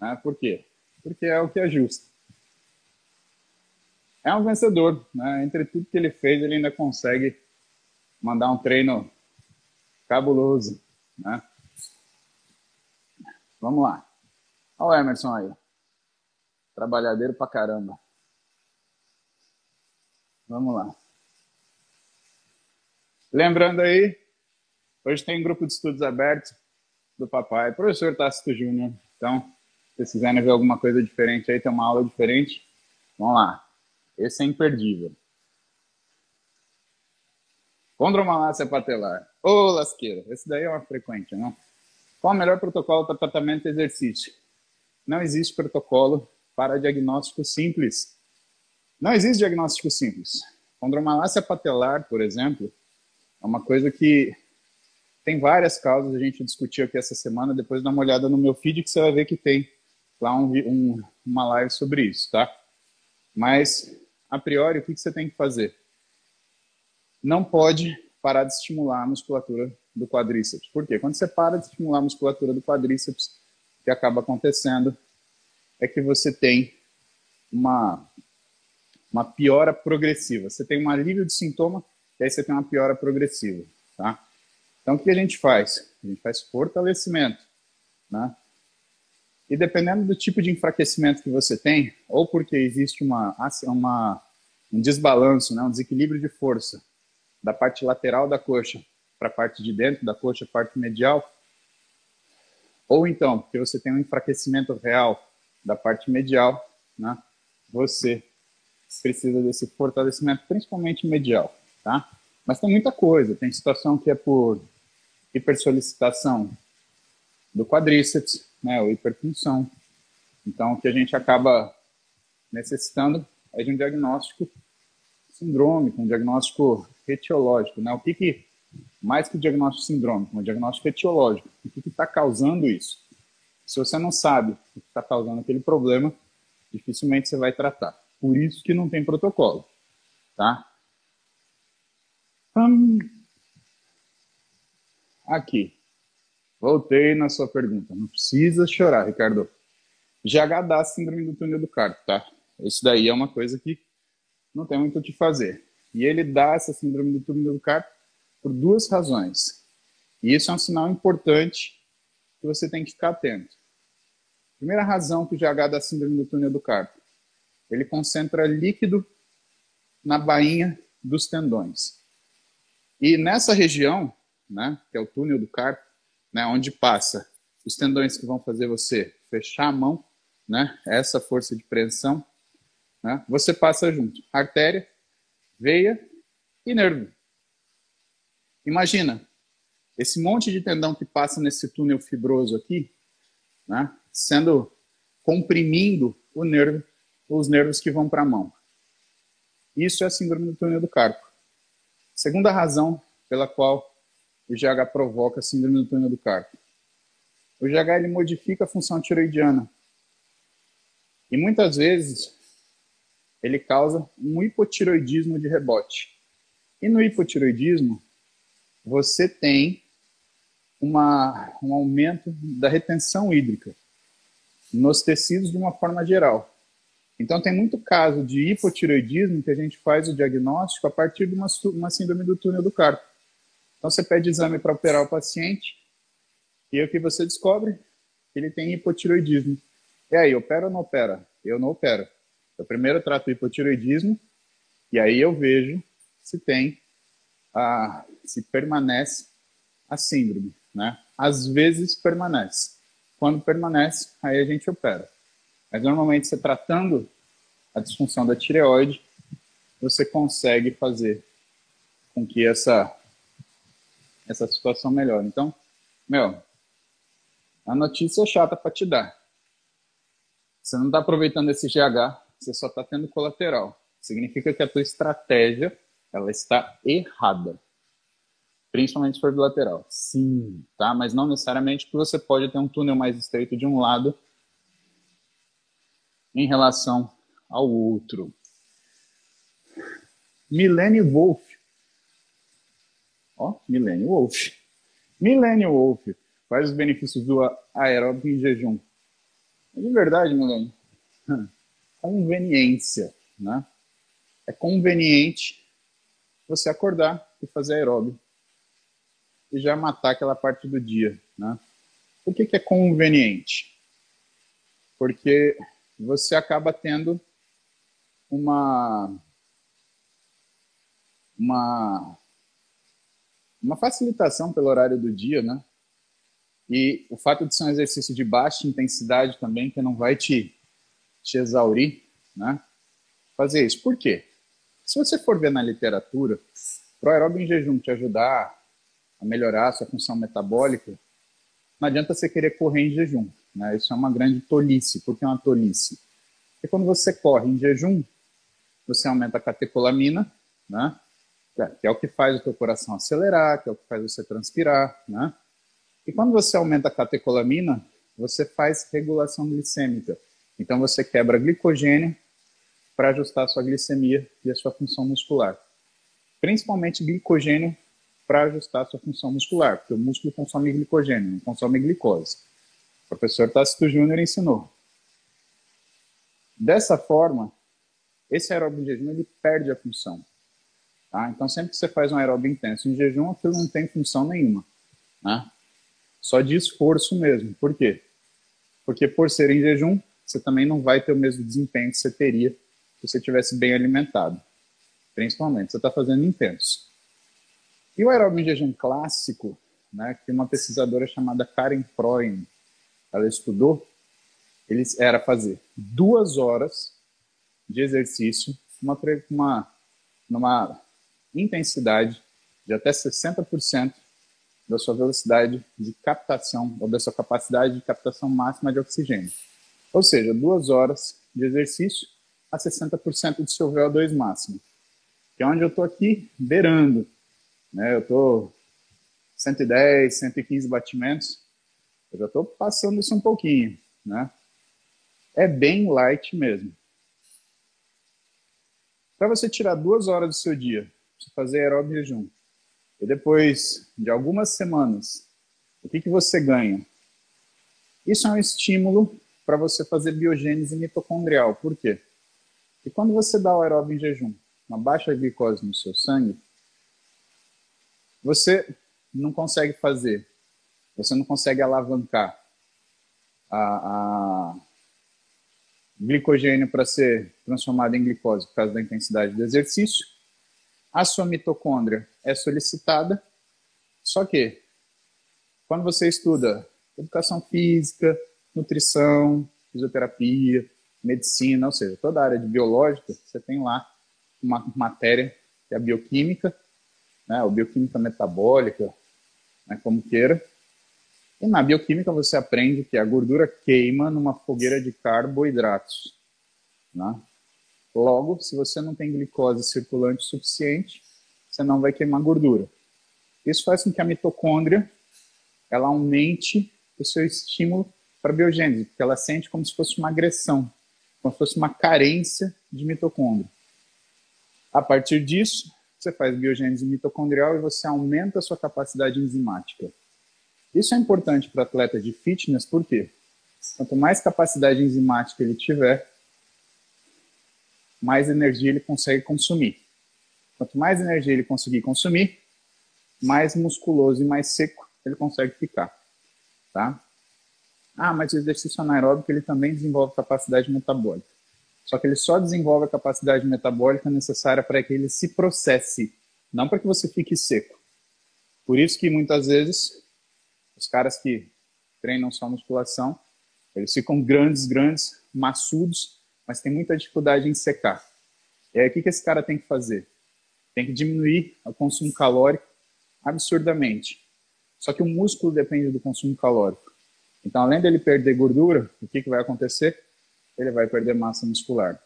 Né? Por quê? Porque é o que ajusta. É um vencedor. Né? Entre tudo que ele fez, ele ainda consegue mandar um treino cabuloso. Né? Vamos lá. Olha o Emerson aí. Trabalhadeiro pra caramba. Vamos lá. Lembrando aí, hoje tem grupo de estudos aberto do papai, professor Tácito Júnior. Então, se vocês quiserem ver alguma coisa diferente aí, tem uma aula diferente, vamos lá. Esse é imperdível. Condromalácia patelar. Ô, oh, lasqueira. Esse daí é uma frequente, não? Qual o melhor protocolo para tratamento e exercício? Não existe protocolo para diagnóstico simples. Não existe diagnóstico simples. Condromalácia patelar, por exemplo, é uma coisa que tem várias causas, a gente discutiu aqui essa semana, depois dá uma olhada no meu feed que você vai ver que tem lá um, um, uma live sobre isso, tá? Mas, a priori, o que, você tem que fazer? Não pode parar de estimular a musculatura do quadríceps. Por quê? Quando você para de estimular a musculatura do quadríceps, o que acaba acontecendo é que você tem uma, uma piora progressiva. Você tem um alívio de sintoma e aí você tem uma piora progressiva, tá? Então, o que a gente faz? A gente faz fortalecimento, né? E dependendo do tipo de enfraquecimento que você tem, ou porque existe uma, uma, um desbalanço, né, um desequilíbrio de força da parte lateral da coxa para a parte de dentro da coxa, parte medial, ou então porque você tem um enfraquecimento real da parte medial, né, você precisa desse fortalecimento, principalmente medial, tá? Mas tem muita coisa, tem situação que é por hipersolicitação do quadríceps, né, ou hiperfunção. Então, o que a gente acaba necessitando é de um diagnóstico sindrômico, um diagnóstico etiológico. Né? O que, que mais que diagnóstico sindrômico, um diagnóstico etiológico. O que está causando isso? Se você não sabe o que está causando aquele problema, dificilmente você vai tratar. Por isso que não tem protocolo, tá? Hum. Aqui. Voltei na sua pergunta. Não precisa chorar, Ricardo. GH dá síndrome do túnel do carpo, tá? Isso daí é uma coisa que não tem muito o que fazer. E ele dá essa síndrome do túnel do carpo por duas razões. E isso é um sinal importante que você tem que ficar atento. Primeira razão que o GH dá síndrome do túnel do carpo. Ele concentra líquido na bainha dos tendões. E nessa região, né, que é o túnel do carpo, né, onde passa. Os tendões que vão fazer você fechar a mão, né, essa força de pressão, né, você passa junto. Artéria, veia e nervo. Imagina, esse monte de tendão que passa nesse túnel fibroso aqui, né, sendo comprimindo o nervo, os nervos que vão para a mão. Isso é a síndrome do túnel do carpo. Segunda razão pela qual o GH provoca a síndrome do túnel do carpo. O GH ele modifica a função tiroidiana. E muitas vezes ele causa um hipotiroidismo de rebote. E no hipotiroidismo, você tem uma, um aumento da retenção hídrica nos tecidos de uma forma geral. Então, tem muito caso de hipotiroidismo que a gente faz o diagnóstico a partir de uma, uma síndrome do túnel do carpo. Então, você pede exame para operar o paciente e o que você descobre? Ele tem hipotiroidismo. E aí, opera ou não opera? Eu não opero. Eu primeiro trato o hipotiroidismo e aí eu vejo se tem a, se permanece a síndrome, né? Às vezes permanece. Quando permanece, aí a gente opera. Mas normalmente você tratando a disfunção da tireoide, você consegue fazer com que essa essa situação melhore. Então, meu, a notícia é chata para te dar. Você não está aproveitando esse GH, você só está tendo colateral. Significa que a tua estratégia ela está errada. Principalmente se for bilateral. Sim, tá? Mas não necessariamente porque você pode ter um túnel mais estreito de um lado em relação ao outro. Millennium Wolf. Ó, Millennium Wolf. Millennium Wolf. Quais os benefícios do aeróbico em jejum? É de verdade, Millennium. Conveniência, né? É conveniente você acordar e fazer aeróbio. E já matar aquela parte do dia. Né? Por que, que é conveniente? Porque você acaba tendo uma, uma, uma facilitação pelo horário do dia, né? E o fato de ser um exercício de baixa intensidade também, que não vai te, te exaurir, né? Fazer isso. Por quê? Se você for ver na literatura, para o aeróbio em jejum te ajudar a melhorar a sua função metabólica, não adianta você querer correr em jejum. Né? Isso é uma grande tolice. Por que é uma tolice? Porque quando você corre em jejum, você aumenta a catecolamina, né? Que é o que faz o teu coração acelerar, que é o que faz você transpirar. Né? E quando você aumenta a catecolamina, você faz regulação glicêmica. Então você quebra glicogênio para ajustar a sua glicemia e a sua função muscular. Principalmente glicogênio para ajustar a sua função muscular, porque o músculo consome glicogênio, não consome glicose. O professor Tácito Júnior ensinou. Dessa forma, esse aeróbio em jejum ele perde a função. Tá? Então, sempre que você faz um aeróbio intenso em jejum, aquilo não tem função nenhuma. Né? Só de esforço mesmo. Por quê? Porque por ser em jejum, você também não vai ter o mesmo desempenho que você teria se você estivesse bem alimentado. Principalmente, você está fazendo intenso. E o aeróbio em jejum clássico, né, que uma pesquisadora chamada Karen Freund, ela estudou, ele era fazer duas horas de exercício, uma, uma, numa intensidade de até 60% da sua velocidade de captação ou da sua capacidade de captação máxima de oxigênio. Ou seja, duas horas de exercício a 60% do seu VO2 máximo. Que é onde eu estou aqui beirando. Né? Eu estou 110, 115 batimentos. Eu já estou passando isso um pouquinho. Né? É bem light mesmo. Para você tirar duas horas do seu dia, você fazer aeróbio jejum, e depois de algumas semanas, o que, que você ganha? Isso é um estímulo para você fazer biogênese mitocondrial. Por quê? Porque quando você dá o aeróbio em jejum, uma baixa glicose no seu sangue, você não consegue fazer, você não consegue alavancar a, a glicogênio para ser transformado em glicose por causa da intensidade do exercício. A sua mitocôndria é solicitada, só que quando você estuda educação física, nutrição, fisioterapia, medicina, ou seja, toda a área de biológica, você tem lá uma matéria que é a bioquímica, né, ou bioquímica metabólica, né, como queira. E na bioquímica você aprende que a gordura queima numa fogueira de carboidratos. Né? Logo, se você não tem glicose circulante suficiente, você não vai queimar gordura. Isso faz com que a mitocôndria ela aumente o seu estímulo para biogênese, porque ela sente como se fosse uma agressão, como se fosse uma carência de mitocôndria. A partir disso, você faz biogênese mitocondrial e você aumenta a sua capacidade enzimática. Isso é importante para atleta de fitness, por quê? Quanto mais capacidade enzimática ele tiver, mais energia ele consegue consumir. Quanto mais energia ele conseguir consumir, mais musculoso e mais seco ele consegue ficar, tá? Ah, mas o exercício anaeróbico ele também desenvolve capacidade metabólica. Só que ele só desenvolve a capacidade metabólica necessária para que ele se processe, não para que você fique seco. Por isso que muitas vezes os caras que treinam só musculação, eles ficam grandes, grandes, maçudos, mas tem muita dificuldade em secar. E aí o que, que esse cara tem que fazer? Tem que diminuir o consumo calórico absurdamente. Só que o músculo depende do consumo calórico. Então, além dele perder gordura, o que, que vai acontecer? Ele vai perder massa muscular.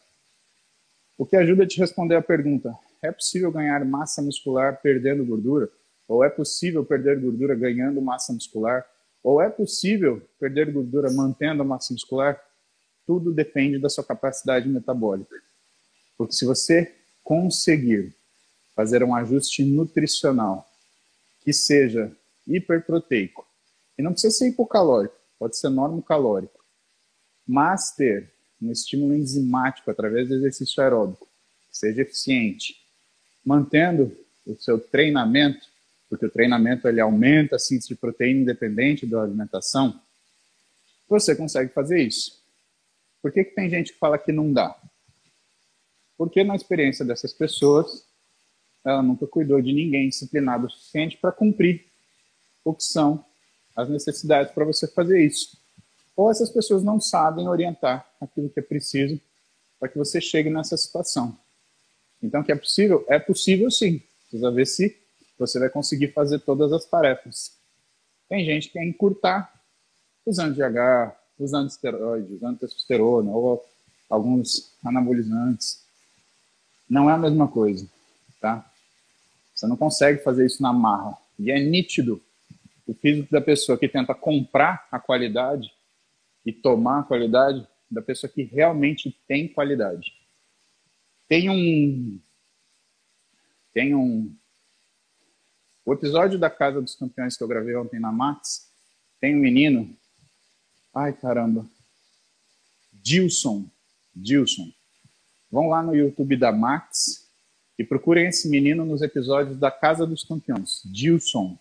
O que ajuda a te responder a pergunta: é possível ganhar massa muscular perdendo gordura? Ou é possível perder gordura ganhando massa muscular? Ou é possível perder gordura mantendo a massa muscular? Tudo depende da sua capacidade metabólica. Porque se você conseguir fazer um ajuste nutricional que seja hiperproteico, e não precisa ser hipocalórico, pode ser normocalórico, mas ter um estímulo enzimático através do exercício aeróbico, que seja eficiente, mantendo o seu treinamento, porque o treinamento ele aumenta a síntese de proteína independente da alimentação, você consegue fazer isso. Por que, que tem gente que fala que não dá? Porque na experiência dessas pessoas, ela nunca cuidou de ninguém disciplinado o suficiente para cumprir o que são as necessidades para você fazer isso. Ou essas pessoas não sabem orientar aquilo que é preciso para que você chegue nessa situação. Então, que é possível? É possível sim. Precisa ver se você vai conseguir fazer todas as tarefas. Tem gente que quer encurtar usando GH, usando esteroide, usando testosterona ou alguns anabolizantes. Não é a mesma coisa, tá? Você não consegue fazer isso na marra. E é nítido o físico da pessoa que tenta comprar a qualidade e tomar a qualidade da pessoa que realmente tem qualidade. Tem um tem um o episódio da Casa dos Campeões que eu gravei ontem na Max, tem um menino, ai caramba, Dilson, Dilson. Vão lá no YouTube da Max e procurem esse menino nos episódios da Casa dos Campeões, Dilson.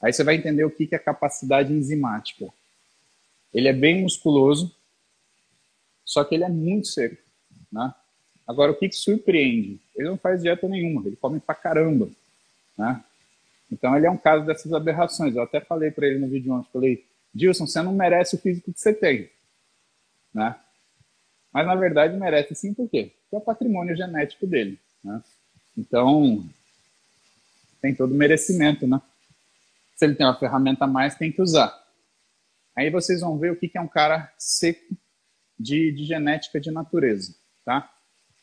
Aí você vai entender o que é capacidade enzimática. Ele é bem musculoso, só que ele é muito seco, né? Agora, o que, que surpreende? Ele não faz dieta nenhuma, ele come pra caramba, né? Então, ele é um caso dessas aberrações. Eu até falei para ele no vídeo ontem, falei, Dilson, você não merece o físico que você tem, né? Mas, na verdade, merece sim, por quê? Porque é o patrimônio genético dele, né? Então, tem todo merecimento, né? Se ele tem uma ferramenta a mais, tem que usar. Aí vocês vão ver o que é um cara seco de, de genética de natureza, tá?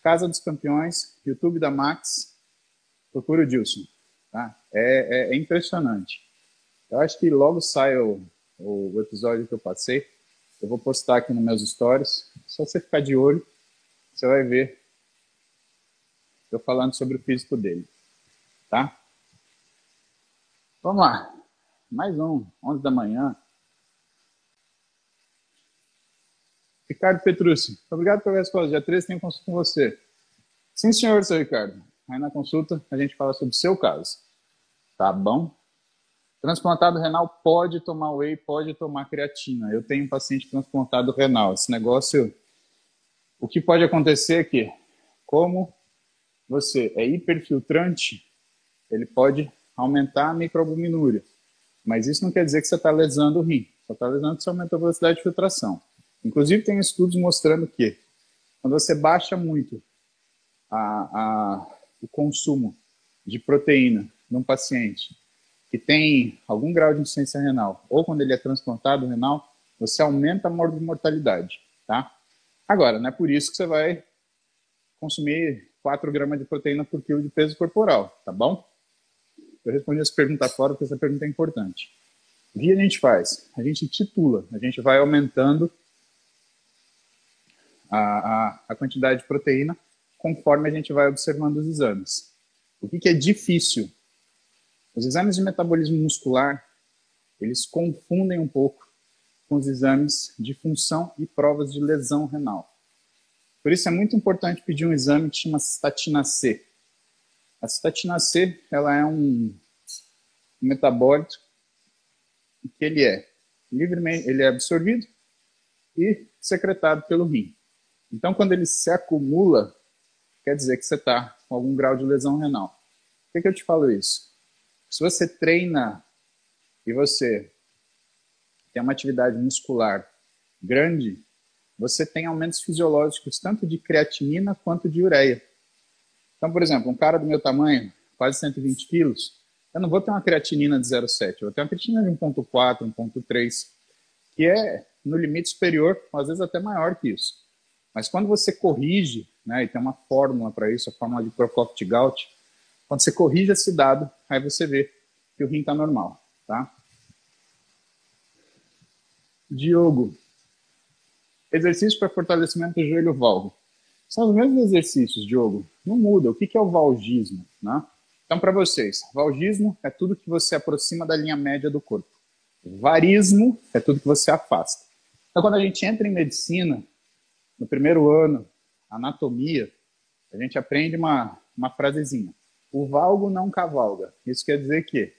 Casa dos Campeões, YouTube da Max, procura o Dilson, tá? É, é, é impressionante. Eu acho que logo sai o, o, episódio que eu passei. Eu vou postar aqui nos meus stories. Só você ficar de olho, você vai ver eu falando sobre o físico dele, tá? Vamos lá. Mais um, 11 da manhã. Ricardo Petrucci, obrigado pela resposta. Dia 13 tem consulta com você. Sim, senhor, seu Ricardo. Aí na consulta a gente fala sobre o seu caso. Tá bom? Transplantado renal pode tomar whey, pode tomar creatina. Eu tenho um paciente transplantado renal. Esse negócio, o que pode acontecer é que, como você é hiperfiltrante, ele pode aumentar a microalbuminúria. Mas isso não quer dizer que você está lesando o rim. Só está lesando que você aumenta a velocidade de filtração. Inclusive, tem estudos mostrando que quando você baixa muito a, a, o consumo de proteína num paciente que tem algum grau de insuficiência renal, ou quando ele é transplantado renal, você aumenta a mortalidade, tá? Agora, não é por isso que você vai consumir 4 gramas de proteína por quilo de peso corporal, tá bom? Eu respondi essa pergunta fora porque essa pergunta é importante. O que a gente faz? A gente titula, a gente vai aumentando a, a, a quantidade de proteína conforme a gente vai observando os exames. O que, que é difícil os exames de metabolismo muscular, eles confundem um pouco com os exames de função e provas de lesão renal. Por isso é muito importante pedir um exame que chama cistatina C. A cistatina C, ela é um metabólito que ele é livremente, ele é absorvido e secretado pelo rim. Então, quando ele se acumula, quer dizer que você está com algum grau de lesão renal. Por que, que eu te falo isso? Se você treina e você tem uma atividade muscular grande, você tem aumentos fisiológicos tanto de creatinina quanto de ureia. Então, por exemplo, um cara do meu tamanho, quase 120 quilos, eu não vou ter uma creatinina de 0,7, eu vou ter uma creatinina de 1,4, 1,3, que é no limite superior, às vezes até maior que isso. Mas quando você corrige, né, e tem uma fórmula para isso, a fórmula de Prokop-Gaut, quando você corrige esse dado, aí você vê que o rim está normal, tá? Diogo, exercício para fortalecimento do joelho valgo. São os mesmos exercícios, Diogo. Não muda. O que é o valgismo? Né? Então, para vocês, valgismo é tudo que você aproxima da linha média do corpo. Varismo é tudo que você afasta. Então, quando a gente entra em medicina, no primeiro ano, anatomia, a gente aprende uma, uma frasezinha. O valgo não cavalga. Isso quer dizer que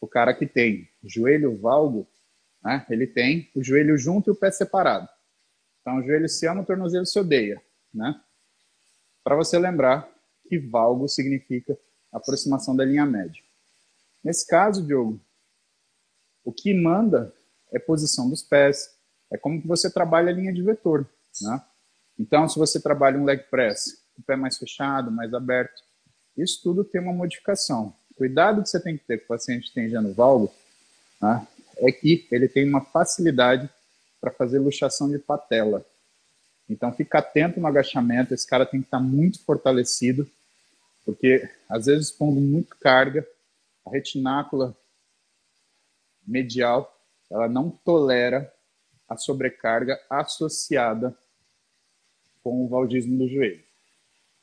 o cara que tem joelho valgo, né, ele tem o joelho junto e o pé separado. Então, o joelho se ama, o tornozelo se odeia. Né? Para você lembrar que valgo significa aproximação da linha média. Nesse caso, Diogo, o que manda é posição dos pés, é como que você trabalha a linha de vetor. Né? Então, se você trabalha um leg press, o pé mais fechado, mais aberto, isso tudo tem uma modificação. Cuidado que você tem que ter com o paciente que tem valgo né, é que ele tem uma facilidade para fazer luxação de patela. Então, fica atento no agachamento, esse cara tem que estar tá muito fortalecido, porque às vezes pondo muito carga, a retinácula medial, ela não tolera a sobrecarga associada com o valgismo do joelho.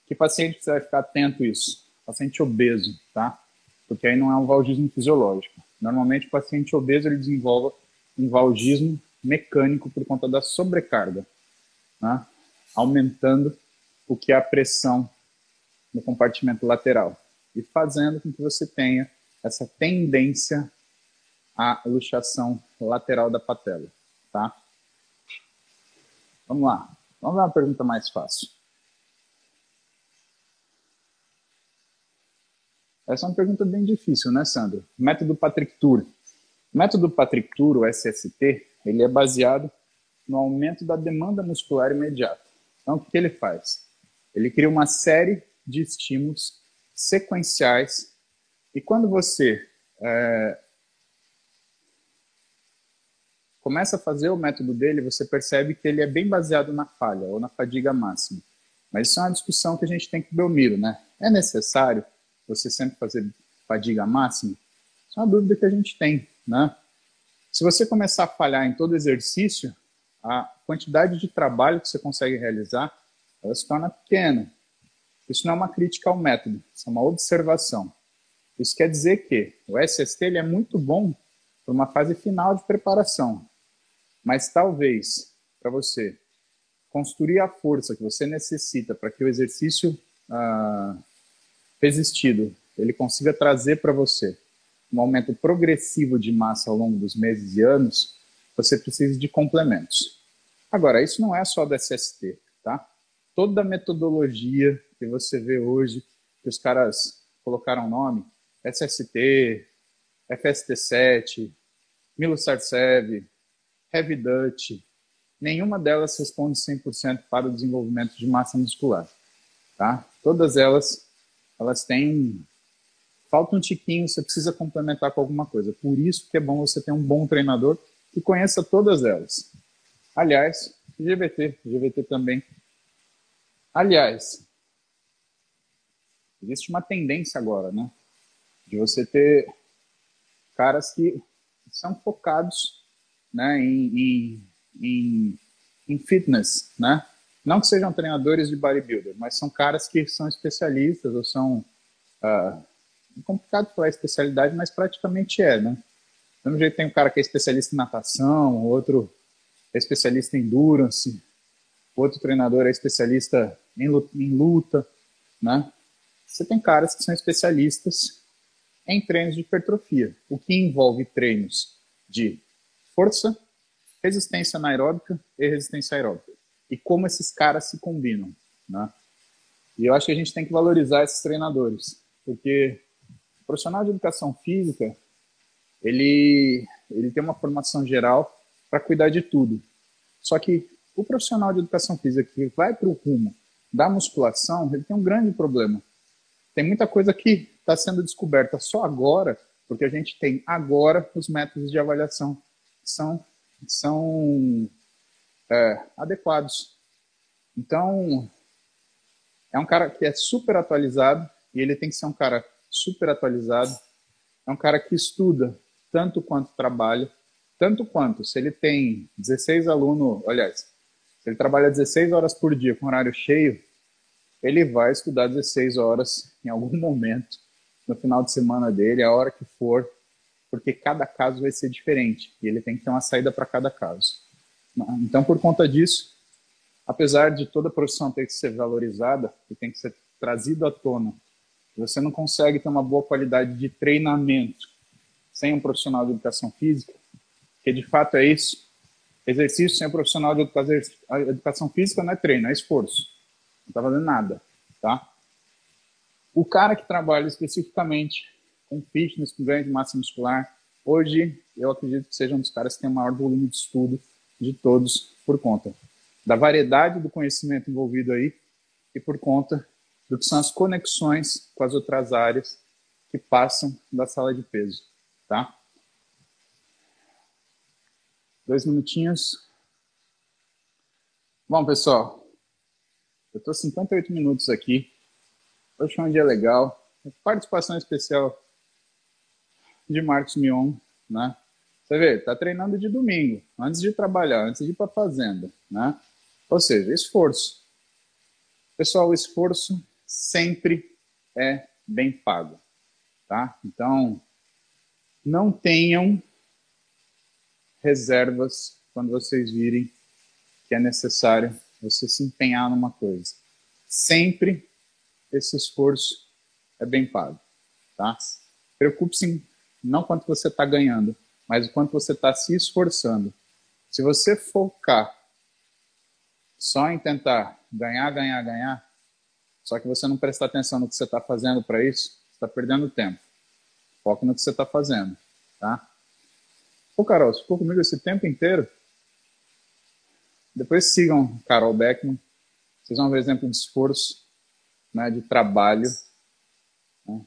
Que paciente você vai ficar atento isso? Paciente obeso, tá? Porque aí não é um valgismo fisiológico. Normalmente o paciente obeso ele desenvolve um valgismo mecânico por conta da sobrecarga, né? aumentando o que é a pressão no compartimento lateral e fazendo com que você tenha essa tendência à luxação lateral da patela, tá? Vamos lá. Vamos dar uma pergunta mais fácil. Essa é uma pergunta bem difícil, né, Sandro? Método Patrick Tour. Método Patrick Tour, o SST, ele é baseado no aumento da demanda muscular imediata. Então, o que ele faz? Ele cria uma série de estímulos sequenciais e quando você é, começa a fazer o método dele, você percebe que ele é bem baseado na falha ou na fadiga máxima. Mas isso é uma discussão que a gente tem com o Belmiro, né? É necessário você sempre fazer fadiga máxima? Isso é uma dúvida que a gente tem, né? Se você começar a falhar em todo exercício, a quantidade de trabalho que você consegue realizar, ela se torna pequena. Isso não é uma crítica ao método, isso é uma observação. Isso quer dizer que o SST ele é muito bom para uma fase final de preparação, mas talvez para você construir a força que você necessita para que o exercício ah, resistido ele consiga trazer para você um aumento progressivo de massa ao longo dos meses e anos, você precisa de complementos. Agora, isso não é só do SST, tá? Toda a metodologia que você vê hoje, que os caras colocaram nome, SST, FST7, Milosartsev, Heavy Dutch, nenhuma delas responde 100% para o desenvolvimento de massa muscular. Tá? Todas elas, elas têm... Falta um tiquinho, você precisa complementar com alguma coisa. Por isso que é bom você ter um bom treinador que conheça todas elas. Aliás, GVT, GVT também. Aliás, existe uma tendência agora, né? De você ter caras que são focados né, em, em, em, em fitness, né? Não que sejam treinadores de bodybuilder, mas são caras que são especialistas ou são. Uh, é complicado falar especialidade, mas praticamente é, né? Do mesmo jeito tem um cara que é especialista em natação, outro é especialista em endurance, outro treinador é especialista em luta, né? Você tem caras que são especialistas em treinos de hipertrofia, o que envolve treinos de força, resistência anaeróbica e resistência aeróbica. E como esses caras se combinam, né? E eu acho que a gente tem que valorizar esses treinadores, porque o profissional de educação física, ele, ele tem uma formação geral para cuidar de tudo. Só que o profissional de educação física que vai para o rumo da musculação, ele tem um grande problema. Tem muita coisa que está sendo descoberta só agora, porque a gente tem agora os métodos de avaliação que são, são é, adequados. Então, é um cara que é super atualizado, e ele tem que ser um cara super atualizado. É um cara que estuda tanto quanto trabalha, tanto quanto se ele tem 16 alunos, aliás, se ele trabalha 16 horas por dia com horário cheio, ele vai estudar 16 horas em algum momento no final de semana dele, a hora que for, porque cada caso vai ser diferente e ele tem que ter uma saída para cada caso. Então, por conta disso, apesar de toda profissão ter que ser valorizada e tem que ser trazida à tona, você não consegue ter uma boa qualidade de treinamento sem um profissional de educação física, que de fato é isso. Exercício sem um profissional de educação física não é treino, é esforço. Não está fazendo nada, tá? O cara que trabalha especificamente com fitness, com ganho de massa muscular, hoje eu acredito que seja um dos caras que tem o maior volume de estudo de todos por conta da variedade do conhecimento envolvido aí e por conta do que são as conexões com as outras áreas que passam da sala de peso, tá? Dois minutinhos. Bom, pessoal, eu estou 58 minutos aqui. Hoje foi um dia legal. Participação especial de Marcos Mion, né? Você vê, tá treinando de domingo, antes de trabalhar, antes de ir para fazenda, né? Ou seja, esforço. Pessoal, o esforço sempre é bem pago, tá? Então, não tenham reservas quando vocês virem que é necessário você se empenhar numa coisa. Sempre esse esforço é bem pago, tá? Preocupe-se não quanto você está ganhando, mas o quanto você está se esforçando. Se você focar só em tentar ganhar, ganhar, ganhar, só que você não prestar atenção no que você está fazendo para isso, você está perdendo tempo. Foca no que você está fazendo, tá? Ô, Carol, você ficou comigo esse tempo inteiro? Depois sigam Carol Beckman. Vocês vão ver exemplo de esforço né, de trabalho, né?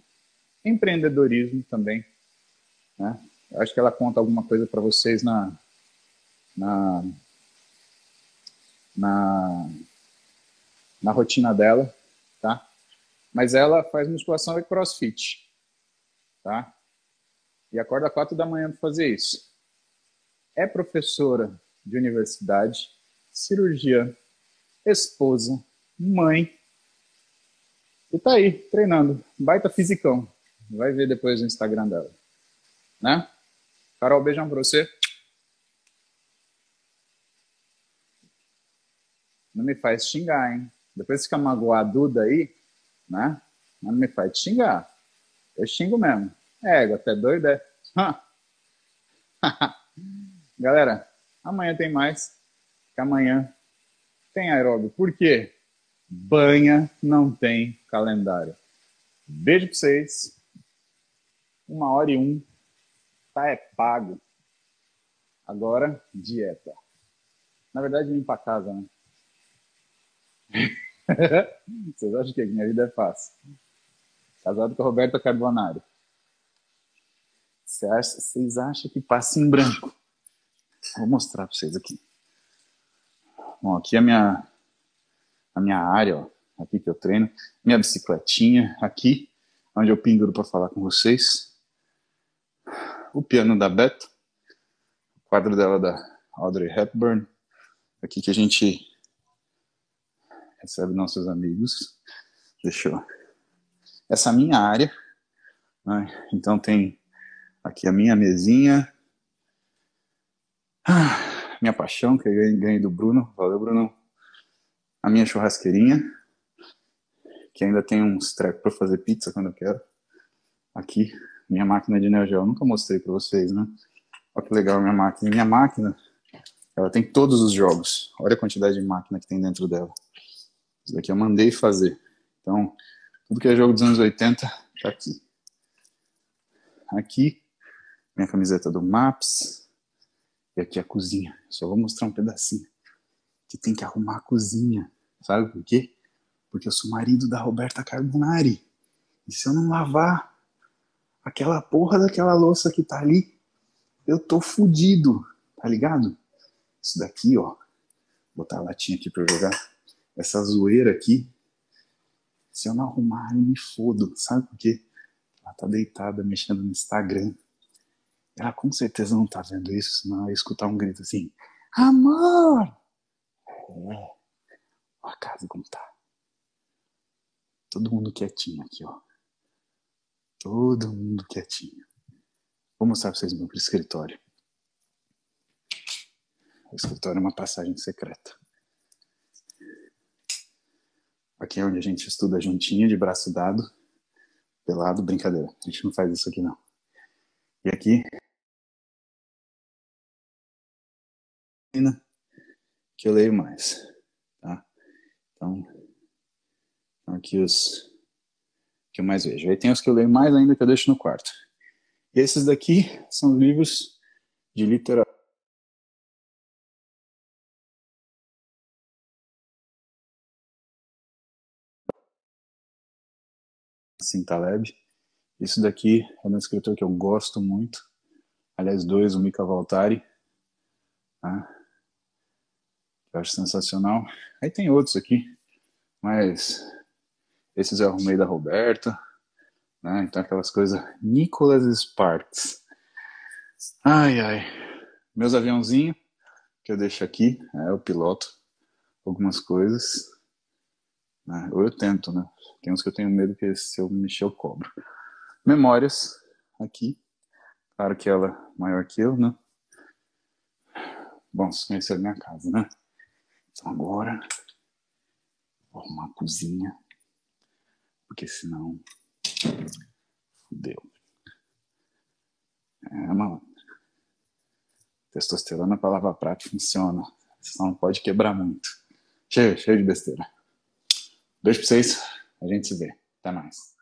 empreendedorismo também. Né? Acho que ela conta alguma coisa para vocês na, na, na, na rotina dela, tá? Mas ela faz musculação e crossfit, tá? E acorda quatro da manhã para fazer isso. É professora de universidade, cirurgiã, esposa, mãe. E tá aí, treinando. Baita fisicão. Vai ver depois no Instagram dela. Né? Carol, beijão pra você. Não me faz xingar, hein? Depois fica magoaduda aí, né? Não me faz xingar. Eu xingo mesmo. É, até doido é. Galera, amanhã tem mais. Que amanhã tem aeróbio. Por quê? Banha não tem calendário. Beijo pra vocês. Uma hora e um. Tá é pago. Agora, dieta. Na verdade, vim pra casa, né? Vocês acham que a minha vida é fácil? Casado com a Roberta Carbonari. Vocês acham que passa em branco? Vou mostrar para vocês aqui. Bom, aqui é a minha, a minha área, ó, aqui que eu treino. Minha bicicletinha aqui, onde eu penduro para falar com vocês. O piano da Beto. O quadro dela da Audrey Hepburn. Aqui que a gente recebe nossos amigos. Deixa eu... Essa é a minha área. Né? Então tem aqui a minha mesinha. Ah, minha paixão, que eu ganhei do Bruno. Valeu, Bruno. A minha churrasqueirinha, que ainda tem uns trecos para fazer pizza quando eu quero. Aqui, minha máquina de Neo Geo. nunca mostrei para vocês, né? Olha que legal minha máquina. Minha máquina, ela tem todos os jogos. Olha a quantidade de máquina que tem dentro dela. Isso daqui eu mandei fazer. Então, tudo que é jogo dos anos 80 tá aqui. Aqui, minha camiseta do Maps. E aqui a cozinha. Só vou mostrar um pedacinho. Que tem que arrumar a cozinha. Sabe por quê? Porque eu sou marido da Roberta Carbonari. E se eu não lavar aquela porra daquela louça que tá ali, eu tô fudido. Tá ligado? Isso daqui, ó. Botar a latinha aqui pra jogar essa zoeira aqui, se eu não arrumar, eu me fodo. Sabe por quê? Ela tá deitada mexendo no Instagram. Ela com certeza não tá vendo isso, senão ela ia escutar um grito assim: Amor! É. A casa como tá. Todo mundo quietinho aqui, ó. Todo mundo quietinho. Vou mostrar pra vocês meu escritório. O escritório é uma passagem secreta. Aqui é onde a gente estuda juntinho, de braço dado, pelado, brincadeira. A gente não faz isso aqui não. E aqui que eu leio mais, tá? Então, aqui os que eu mais vejo. Aí tem os que eu leio mais ainda que eu deixo no quarto. Esses daqui são livros de literatura Nassim Taleb. Isso daqui é um escritor que eu gosto muito. Aliás, dois, o Mika Valtari. Tá? Eu acho sensacional. Aí tem outros aqui, mas esses eu arrumei da Roberta. Né? Então aquelas coisas. Nicholas Sparks. Ai, ai. Meus aviãozinhos que eu deixo aqui, é, eu piloto algumas coisas. Né? Ou eu tento, né? Tem uns que eu tenho medo que se eu mexer eu cobro. Memórias, aqui. Claro que ela é maior que eu, né? Bom, vocês conheceram minha casa, né? Então agora, vou arrumar a cozinha. Porque senão, fudeu. É, mano. Testosterona para lavar prato funciona. Só não pode quebrar muito. Cheio, cheio de besteira. Beijo pra vocês. A gente se vê. Até mais.